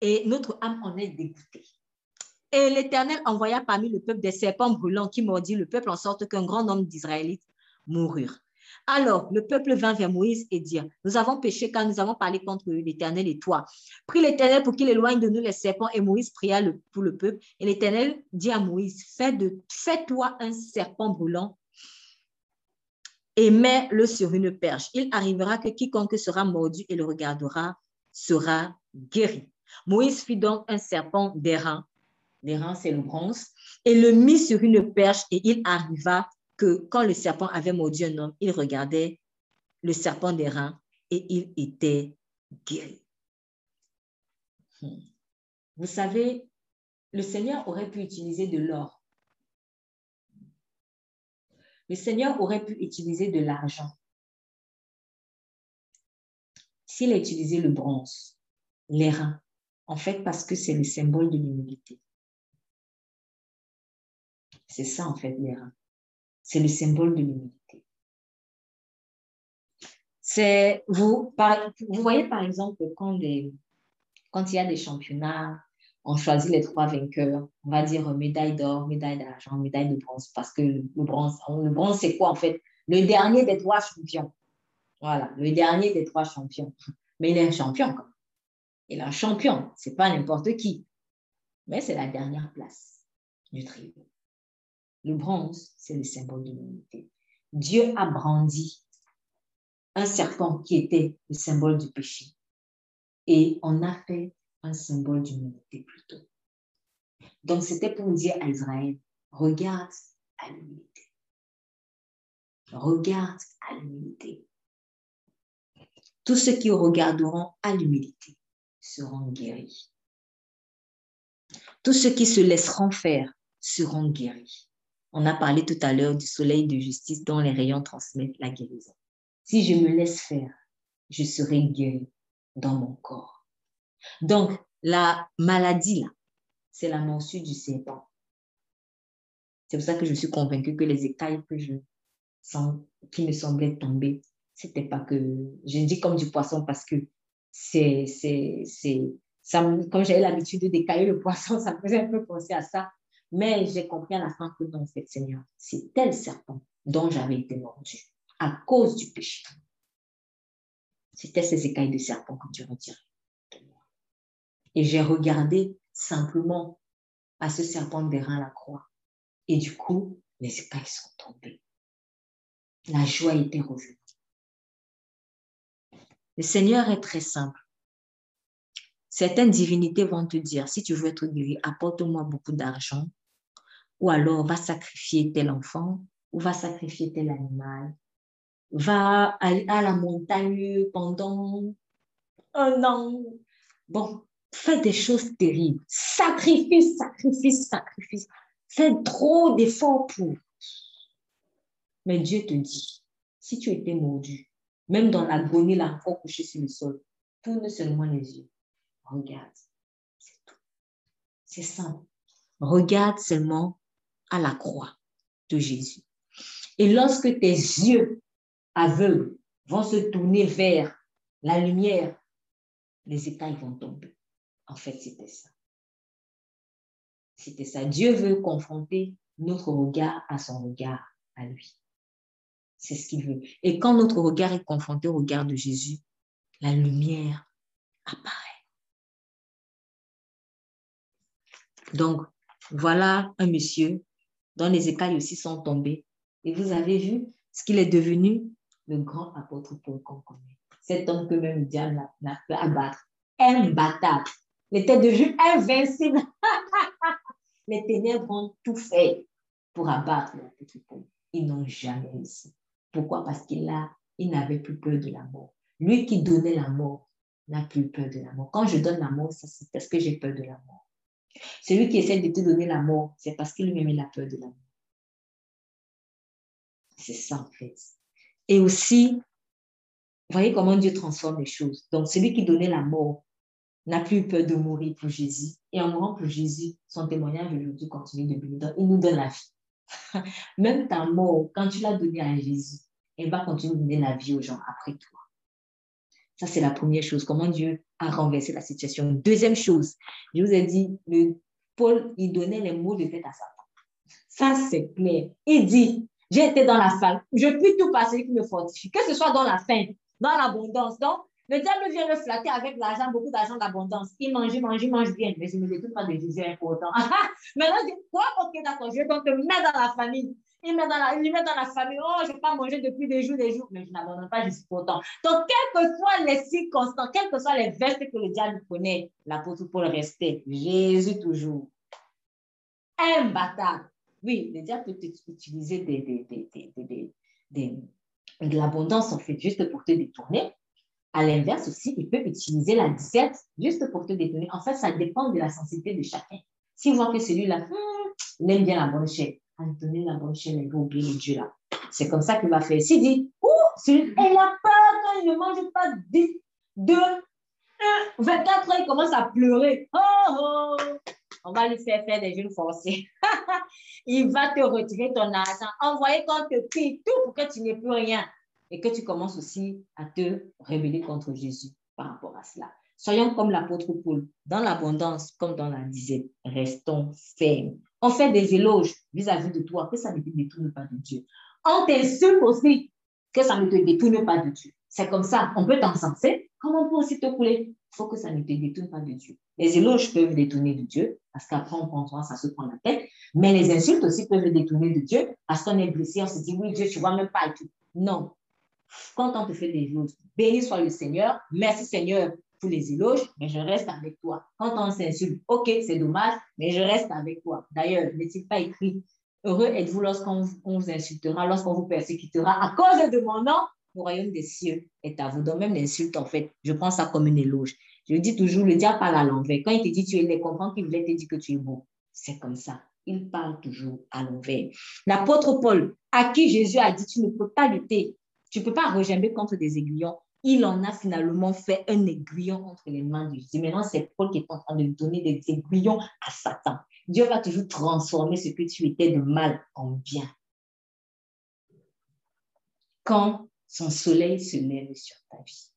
Et notre âme en est dégoûtée. Et l'Éternel envoya parmi le peuple des serpents brûlants qui mordirent le peuple en sorte qu'un grand nombre d'Israélites moururent. Alors le peuple vint vers Moïse et dit, nous avons péché car nous avons parlé contre l'Éternel et toi. Prie l'Éternel pour qu'il éloigne de nous les serpents. Et Moïse pria pour le peuple. Et l'Éternel dit à Moïse, fais-toi un serpent brûlant et mets-le sur une perche. Il arrivera que quiconque sera mordu et le regardera sera guéri. Moïse fit donc un serpent d'airain reins, c'est le bronze, et le mit sur une perche, et il arriva que quand le serpent avait mordu un homme, il regardait le serpent des reins et il était guéri. Hmm. Vous savez, le Seigneur aurait pu utiliser de l'or. Le Seigneur aurait pu utiliser de l'argent. S'il a utilisé le bronze, les en fait, parce que c'est le symbole de l'humilité. C'est ça, en fait, les. C'est le symbole de l'humilité. C'est, vous, vous voyez, par exemple, quand il y a des championnats, on choisit les trois vainqueurs. On va dire médaille d'or, médaille d'argent, médaille de bronze. Parce que le bronze, le bronze, c'est quoi, en fait? Le dernier des trois champions. Voilà, le dernier des trois champions. Mais il est un champion, quoi. Il est un champion. C'est pas n'importe qui. Mais c'est la dernière place du triomphe. Le bronze, c'est le symbole de l'unité. Dieu a brandi un serpent qui était le symbole du péché. Et on a fait un symbole d'humilité plutôt. Donc, c'était pour dire à Israël, regarde à l'humilité. Regarde à l'humilité. Tous ceux qui regarderont à l'humilité seront guéris. Tous ceux qui se laisseront faire seront guéris. On a parlé tout à l'heure du soleil de justice dont les rayons transmettent la guérison. Si je me laisse faire, je serai guéri dans mon corps. Donc, la maladie, là, c'est la morsure du serpent. C'est pour ça que je suis convaincue que les écailles qui me semblaient tomber, c'était pas que, je dis comme du poisson parce que c'est, comme j'avais l'habitude d'écailler le poisson, ça me faisait un peu penser à ça. Mais j'ai compris à la fin que non, c'est Seigneur, c'est tel serpent dont j'avais été mordu à cause du péché. C'était ces écailles de serpent que tu retirais Et j'ai regardé simplement à ce serpent derrière la croix. Et du coup, les écailles sont tombées. La joie était revenue. Le Seigneur est très simple. Certaines divinités vont te dire, si tu veux être guéri, apporte-moi beaucoup d'argent, ou alors va sacrifier tel enfant, ou va sacrifier tel animal, va à la montagne pendant un an. Bon, fais des choses terribles. Sacrifice, sacrifice, sacrifice. Fais trop d'efforts pour. Mais Dieu te dit, si tu étais mordu, même dans l'agonie, là, couché sur le sol, tourne seulement les yeux. Regarde. C'est tout. C'est simple. Regarde seulement à la croix de Jésus. Et lorsque tes yeux aveugles vont se tourner vers la lumière, les écailles vont tomber. En fait, c'était ça. C'était ça. Dieu veut confronter notre regard à son regard à lui. C'est ce qu'il veut. Et quand notre regard est confronté au regard de Jésus, la lumière apparaît. Donc, voilà un monsieur dont les écailles aussi sont tombées. Et vous avez vu ce qu'il est devenu, le grand apôtre Paul qu'on connaît. Cet homme que même le diable n'a pas abattre. Imbattable. Il était devenu invincible. les ténèbres ont tout fait pour abattre l'apôtre Paul. Ils n'ont jamais réussi. Pourquoi? Parce qu'il il n'avait plus peur de la mort. Lui qui donnait la mort n'a plus peur de la mort. Quand je donne la mort, c'est parce que j'ai peur de la mort. Celui qui essaie de te donner la mort, c'est parce qu'il lui-même a peur de la mort. C'est ça en fait. Et aussi, voyez comment Dieu transforme les choses. Donc, celui qui donnait la mort n'a plus peur de mourir pour Jésus. Et en mourant pour Jésus, son témoignage aujourd'hui continue de briller. Il nous donne la vie. Même ta mort, quand tu l'as donnée à Jésus, elle va continuer de donner la vie aux gens après toi. Ça, c'est la première chose. Comment Dieu a renversé la situation. Deuxième chose, je vous ai dit, Paul, il donnait les mots de tête à Satan. Ça, c'est clair. Il dit, j'ai été dans la salle, je puis tout passer qui me fortifie, que ce soit dans la faim, dans l'abondance. Donc, le diable vient me flatter avec l'argent, beaucoup d'argent d'abondance. Il mange, il mange, il mange bien, mais je ne détourne pas de Jésus important. Maintenant, je dis, quoi? Ok, d'accord, je vais donc te mettre dans la famille. Il met dans la, il met dans la famille, oh, je n'ai pas mangé depuis des jours, des jours, mais je n'abandonne pas, suis content. Donc, quelles que soient les circonstances, quelles que soient les vestes que le diable prenait, l'apôtre Paul restait. Jésus toujours. Imbattable. Oui, le diable peut utiliser des, des, des, des de l'abondance, en fait, juste pour te détourner. À l'inverse aussi, il peut utiliser la disette juste pour te détourner. En fait, ça dépend de la sensibilité de chacun. S'il voit que celui-là, hmm, il aime bien la bonne chair, donner la bonne il va oublier Dieu là. C'est comme ça qu'il va faire. S'il dit, ouh, elle a peur quand il ne mange pas 10, 2, 1, 24 ans, il commence à pleurer. Oh, oh. On va lui faire faire des jeunes forcés. il va te retirer ton argent, envoyer qu'on te paye tout pour que tu n'aies plus rien et que tu commences aussi à te révéler contre Jésus par rapport à cela. Soyons comme l'apôtre Paul, dans l'abondance comme dans la disette, restons fermes. On fait des éloges vis-à-vis de toi, que ça ne te détourne pas de Dieu. On t'insulte aussi, que ça ne te détourne pas de Dieu. C'est comme ça, on peut t'encenser, comme on peut aussi te couler. Il faut que ça ne te détourne pas de Dieu. Les éloges peuvent détourner de Dieu, parce qu'après on prend soin, ça se prend la tête. Mais les insultes aussi peuvent détourner de Dieu, parce qu'on est blessé, on se dit, oui, Dieu, tu vois même pas et tout. Non, quand on te fait des éloges, béni soit le Seigneur, merci Seigneur pour les éloges, mais je reste avec toi. Quand on s'insulte, ok, c'est dommage, mais je reste avec toi. D'ailleurs, n'est-il pas écrit, heureux êtes-vous lorsqu'on vous insultera, lorsqu'on vous persécutera à cause de mon nom, le royaume des cieux est à vous. Donc même l'insulte, en fait, je prends ça comme une éloge. Je dis toujours, le diable parle à l'envers. Quand il te dit tu es laid, comprends qu'il voulait te dire que tu es beau. C'est comme ça. Il parle toujours à l'envers. L'apôtre Paul, à qui Jésus a dit, tu ne peux pas lutter tu ne peux pas regimber contre des aiguillons. Il en a finalement fait un aiguillon entre les mains de Jésus. Maintenant, c'est Paul qui est en train de donner des aiguillons à Satan. Dieu va toujours transformer ce que tu étais de mal en bien. Quand son soleil se lève sur ta vie.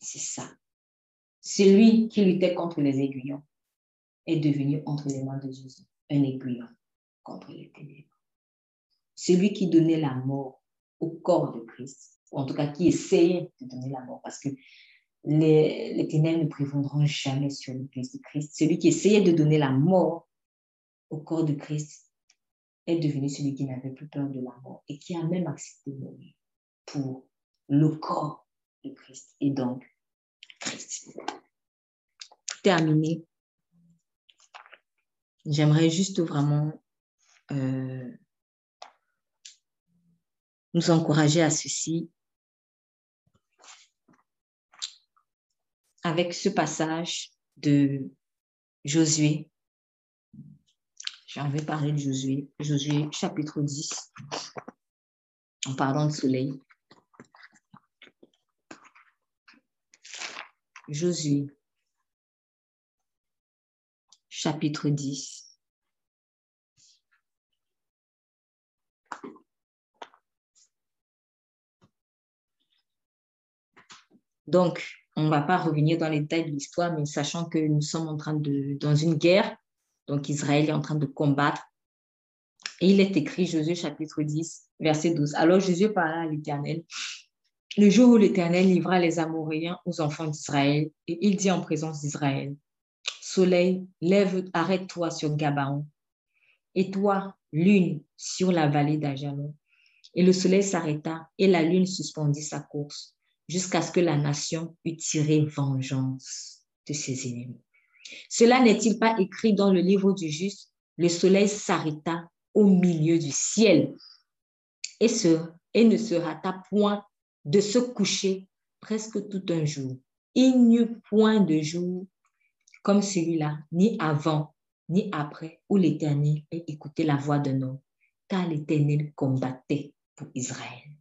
C'est ça. Celui qui luttait contre les aiguillons est devenu entre les mains de Jésus un aiguillon contre les ténèbres. Celui qui donnait la mort au corps de Christ, ou en tout cas qui essayait de donner la mort, parce que les, les ténèbres ne prévaudront jamais sur l'Église de Christ. Celui qui essayait de donner la mort au corps de Christ est devenu celui qui n'avait plus peur de la mort et qui a même accepté mourir pour le corps de Christ. Et donc, Christ. Terminé. J'aimerais juste vraiment euh, nous encourager à ceci avec ce passage de Josué. J'en vais parler de Josué. Josué chapitre 10, en parlant de soleil. Josué chapitre 10. Donc, on ne va pas revenir dans les détails de l'histoire, mais sachant que nous sommes en train de, dans une guerre, donc Israël est en train de combattre. Et il est écrit, Josué chapitre 10, verset 12. Alors Jésus parla à l'Éternel. Le jour où l'Éternel livra les Amoréens aux enfants d'Israël, et il dit en présence d'Israël, Soleil, lève, arrête-toi sur Gabaon, et toi, lune, sur la vallée d'Ajalon. Et le soleil s'arrêta, et la lune suspendit sa course jusqu'à ce que la nation eût tiré vengeance de ses ennemis. Cela n'est-il pas écrit dans le livre du juste? Le soleil s'arrêta au milieu du ciel et, et ne se rata point de se coucher presque tout un jour. Il n'y eut point de jour comme celui-là, ni avant, ni après, où l'Éternel ait écouté la voix d'un homme, car l'Éternel combattait pour Israël.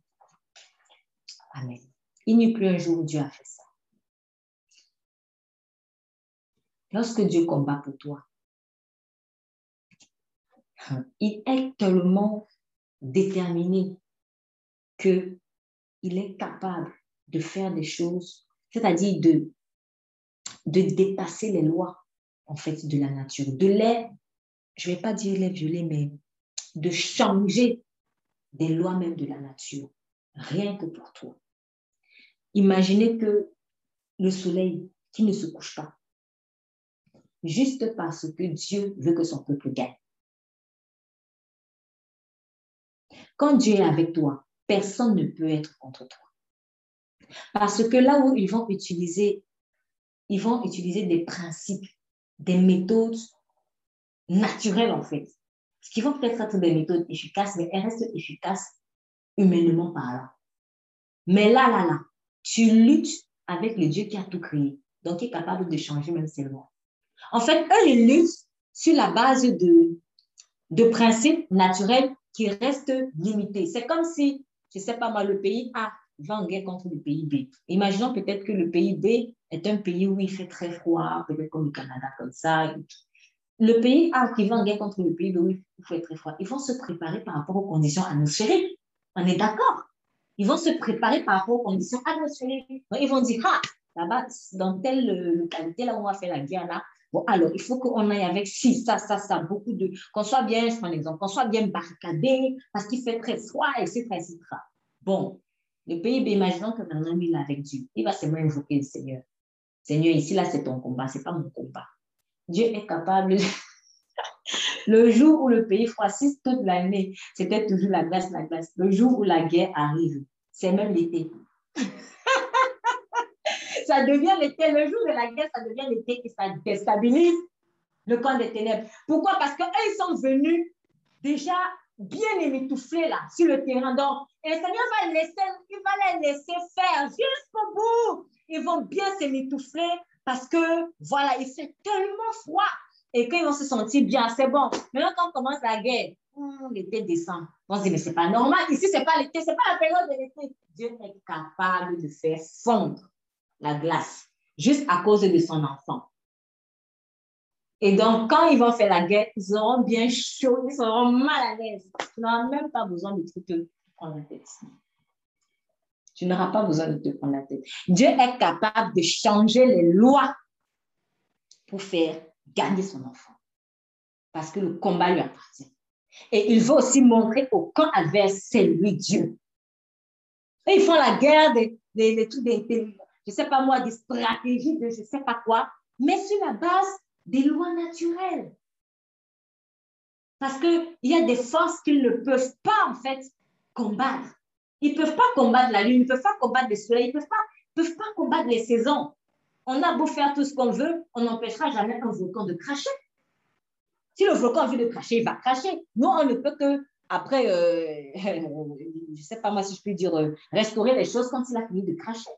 Amen. Il n'y a plus un jour où Dieu a fait ça. Lorsque Dieu combat pour toi, il est tellement déterminé que il est capable de faire des choses, c'est-à-dire de, dépasser les lois en fait de la nature, de les, je ne vais pas dire les violer, mais de changer des lois même de la nature, rien que pour toi. Imaginez que le soleil qui ne se couche pas, juste parce que Dieu veut que son peuple gagne. Quand Dieu est avec toi, personne ne peut être contre toi. Parce que là où ils vont utiliser, ils vont utiliser des principes, des méthodes naturelles en fait, ce qui vont peut-être être des méthodes efficaces, mais elles restent efficaces humainement parlant. Mais là, là, là, tu luttes avec le Dieu qui a tout créé, donc qui est capable de changer même ses lois. En fait, eux, ils luttent sur la base de, de principes naturels qui restent limités. C'est comme si, je ne sais pas moi, le pays A va en guerre contre le pays B. Imaginons peut-être que le pays B est un pays où il fait très froid, peut-être comme le Canada, comme ça. Le pays A qui va en guerre contre le pays B où il fait très froid, ils vont se préparer par rapport aux conditions atmosphériques. On est d'accord ils vont se préparer par rapport aux conditions atmosphériques. ils vont dire, ah, là-bas, dans telle localité, là où on va faire la guerre, là, bon, alors, il faut qu'on aille avec ci, ça, ça, ça, beaucoup de, qu'on soit bien, je prends l'exemple, qu'on soit bien barricadé, parce qu'il fait très froid, etc., etc. Bon, le pays, imaginons que maintenant, il est avec Dieu. Il va seulement invoquer le Seigneur. Seigneur, ici, là, c'est ton combat, c'est pas mon combat. Dieu est capable le jour où le pays froississe toute l'année, c'était toujours la glace, la glace. Le jour où la guerre arrive, c'est même l'été. ça devient l'été. Le jour de la guerre, ça devient l'été et ça déstabilise le camp des ténèbres. Pourquoi? Parce qu'eux, ils sont venus déjà bien émitouflés là, sur le terrain. Donc, et le Seigneur va, les laisser faire jusqu'au bout. Ils vont bien s'émitoufler parce que, voilà, il fait tellement froid. Et quand ils vont se sentir bien, c'est bon. Maintenant, quand on commence la guerre, l'été descend. On se dit, mais c'est pas normal. Ici, c'est pas l'été, c'est pas la période de l'été. Dieu est capable de faire fondre la glace juste à cause de son enfant. Et donc, quand ils vont faire la guerre, ils auront bien chaud, ils seront mal à l'aise. Tu n'auras même pas besoin de te prendre la tête. Tu n'auras pas besoin de te prendre la tête. Dieu est capable de changer les lois pour faire gagner son enfant. Parce que le combat lui appartient. Et il veut aussi montrer au camp adverse, c'est lui Dieu. Et ils font la guerre des, des, des trucs je ne sais pas moi, des stratégies de je ne sais pas quoi, mais sur la base des lois naturelles. Parce qu'il y a des forces qu'ils ne peuvent pas, en fait, combattre. Ils ne peuvent pas combattre la lune, ils ne peuvent pas combattre le soleil, ils ne peuvent peuvent pas combattre les saisons. On a beau faire tout ce qu'on veut, on n'empêchera jamais un volcan de cracher. Si le volcan a envie de cracher, il va cracher. Nous, on ne peut que, après, euh, je ne sais pas moi si je peux dire, euh, restaurer les choses quand il a fini de cracher.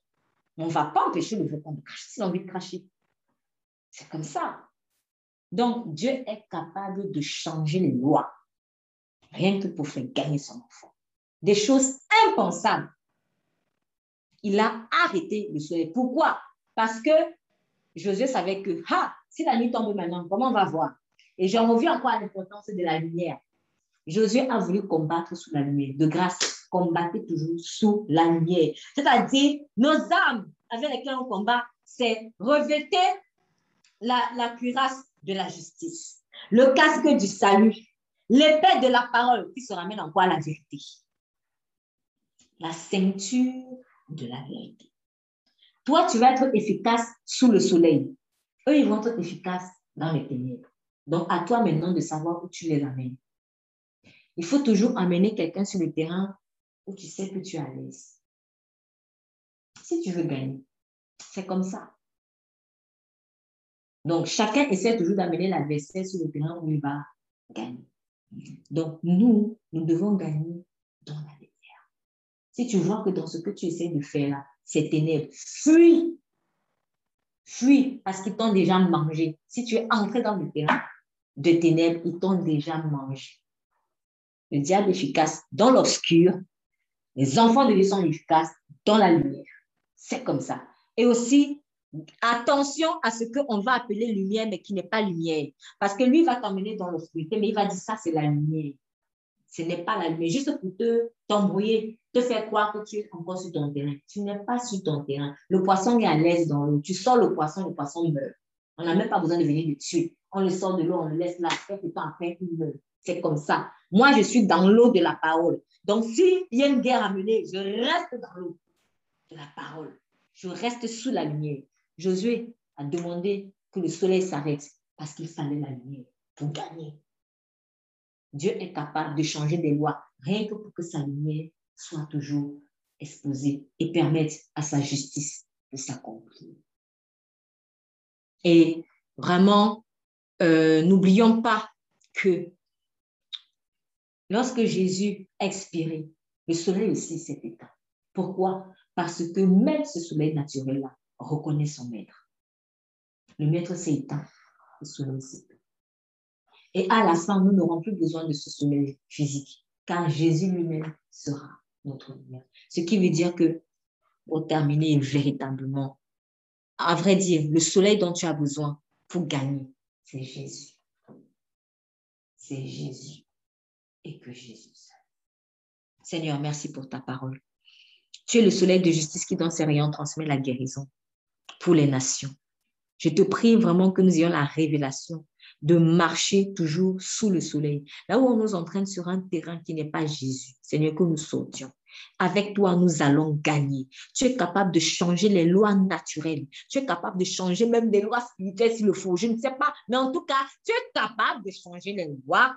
On ne va pas empêcher le volcan de cracher s'il a envie de cracher. C'est comme ça. Donc, Dieu est capable de changer les lois, rien que pour faire gagner son enfant. Des choses impensables. Il a arrêté le soleil. Pourquoi? Parce que Josué savait que, ah, si la nuit tombe maintenant, comment on va voir? Et j'en reviens encore à l'importance de la lumière. Josué a voulu combattre sous la lumière. De grâce, combattez toujours sous la lumière. C'est-à-dire, nos âmes avec lesquelles on combat, c'est revêter la, la cuirasse de la justice, le casque du salut, l'épée de la parole qui se ramène en quoi? La vérité, la ceinture de la vérité. Toi, tu vas être efficace sous le soleil. Eux, ils vont être efficaces dans les ténèbres. Donc, à toi maintenant de savoir où tu les amènes. Il faut toujours amener quelqu'un sur le terrain où tu sais que tu es à l'aise. Si tu veux gagner, c'est comme ça. Donc, chacun essaie toujours d'amener l'adversaire sur le terrain où il va gagner. Donc, nous, nous devons gagner dans la lumière. Si tu vois que dans ce que tu essaies de faire là, c'est ténèbres, fuis. Fuis parce qu'ils t'ont déjà mangé. Si tu es entré dans le terrain de ténèbres, ils t'ont déjà mangé. Le diable est efficace dans l'obscur. Les enfants de Dieu sont efficaces dans la lumière. C'est comme ça. Et aussi, attention à ce qu'on va appeler lumière, mais qui n'est pas lumière. Parce que lui va t'emmener dans l'obscurité, mais il va dire ça, c'est la lumière. Ce n'est pas la lumière. Juste pour te t'embrouiller, te faire croire que tu es encore sur ton terrain. Tu n'es pas sur ton terrain. Le poisson est à l'aise dans l'eau. Tu sors le poisson, le poisson meurt. On n'a même pas besoin de venir le tuer. On le sort de l'eau, on le laisse là, quelques temps après, il meurt. C'est comme ça. Moi, je suis dans l'eau de la parole. Donc, s'il y a une guerre à mener, je reste dans l'eau de la parole. Je reste sous la lumière. Josué a demandé que le soleil s'arrête parce qu'il fallait la lumière pour gagner. Dieu est capable de changer des lois rien que pour que sa lumière soit toujours exposée et permette à sa justice de s'accomplir. Et vraiment, euh, n'oublions pas que lorsque Jésus a expiré, le soleil aussi s'est éteint. Pourquoi? Parce que même ce soleil naturel-là reconnaît son maître. Le maître s'est éteint, le soleil s'est. Et à la fin, nous n'aurons plus besoin de ce soleil physique, car Jésus lui-même sera notre lumière. Ce qui veut dire que, pour terminer véritablement, à vrai dire, le soleil dont tu as besoin pour gagner, c'est Jésus. C'est Jésus. Et que Jésus Seigneur, merci pour ta parole. Tu es le soleil de justice qui, dans ses rayons, transmet la guérison pour les nations. Je te prie vraiment que nous ayons la révélation de marcher toujours sous le soleil. Là où on nous entraîne sur un terrain qui n'est pas Jésus, Seigneur, que nous sautions. Avec toi, nous allons gagner. Tu es capable de changer les lois naturelles. Tu es capable de changer même des lois spirituelles s'il le faut. Je ne sais pas. Mais en tout cas, tu es capable de changer les lois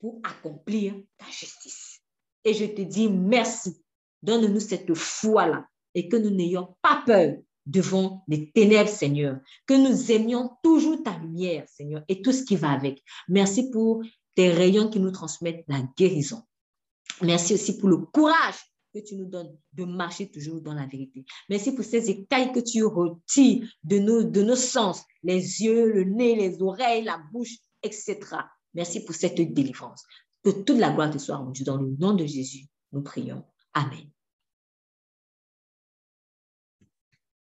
pour accomplir ta justice. Et je te dis merci. Donne-nous cette foi-là et que nous n'ayons pas peur devant les ténèbres, Seigneur. Que nous aimions toujours ta lumière, Seigneur, et tout ce qui va avec. Merci pour tes rayons qui nous transmettent la guérison. Merci aussi pour le courage que tu nous donnes de marcher toujours dans la vérité. Merci pour ces écailles que tu retires de nos, sens, les yeux, le nez, les oreilles, la bouche, etc. Merci pour cette délivrance. Que toute la gloire te soit rendue dans le nom de Jésus. Nous prions. Amen.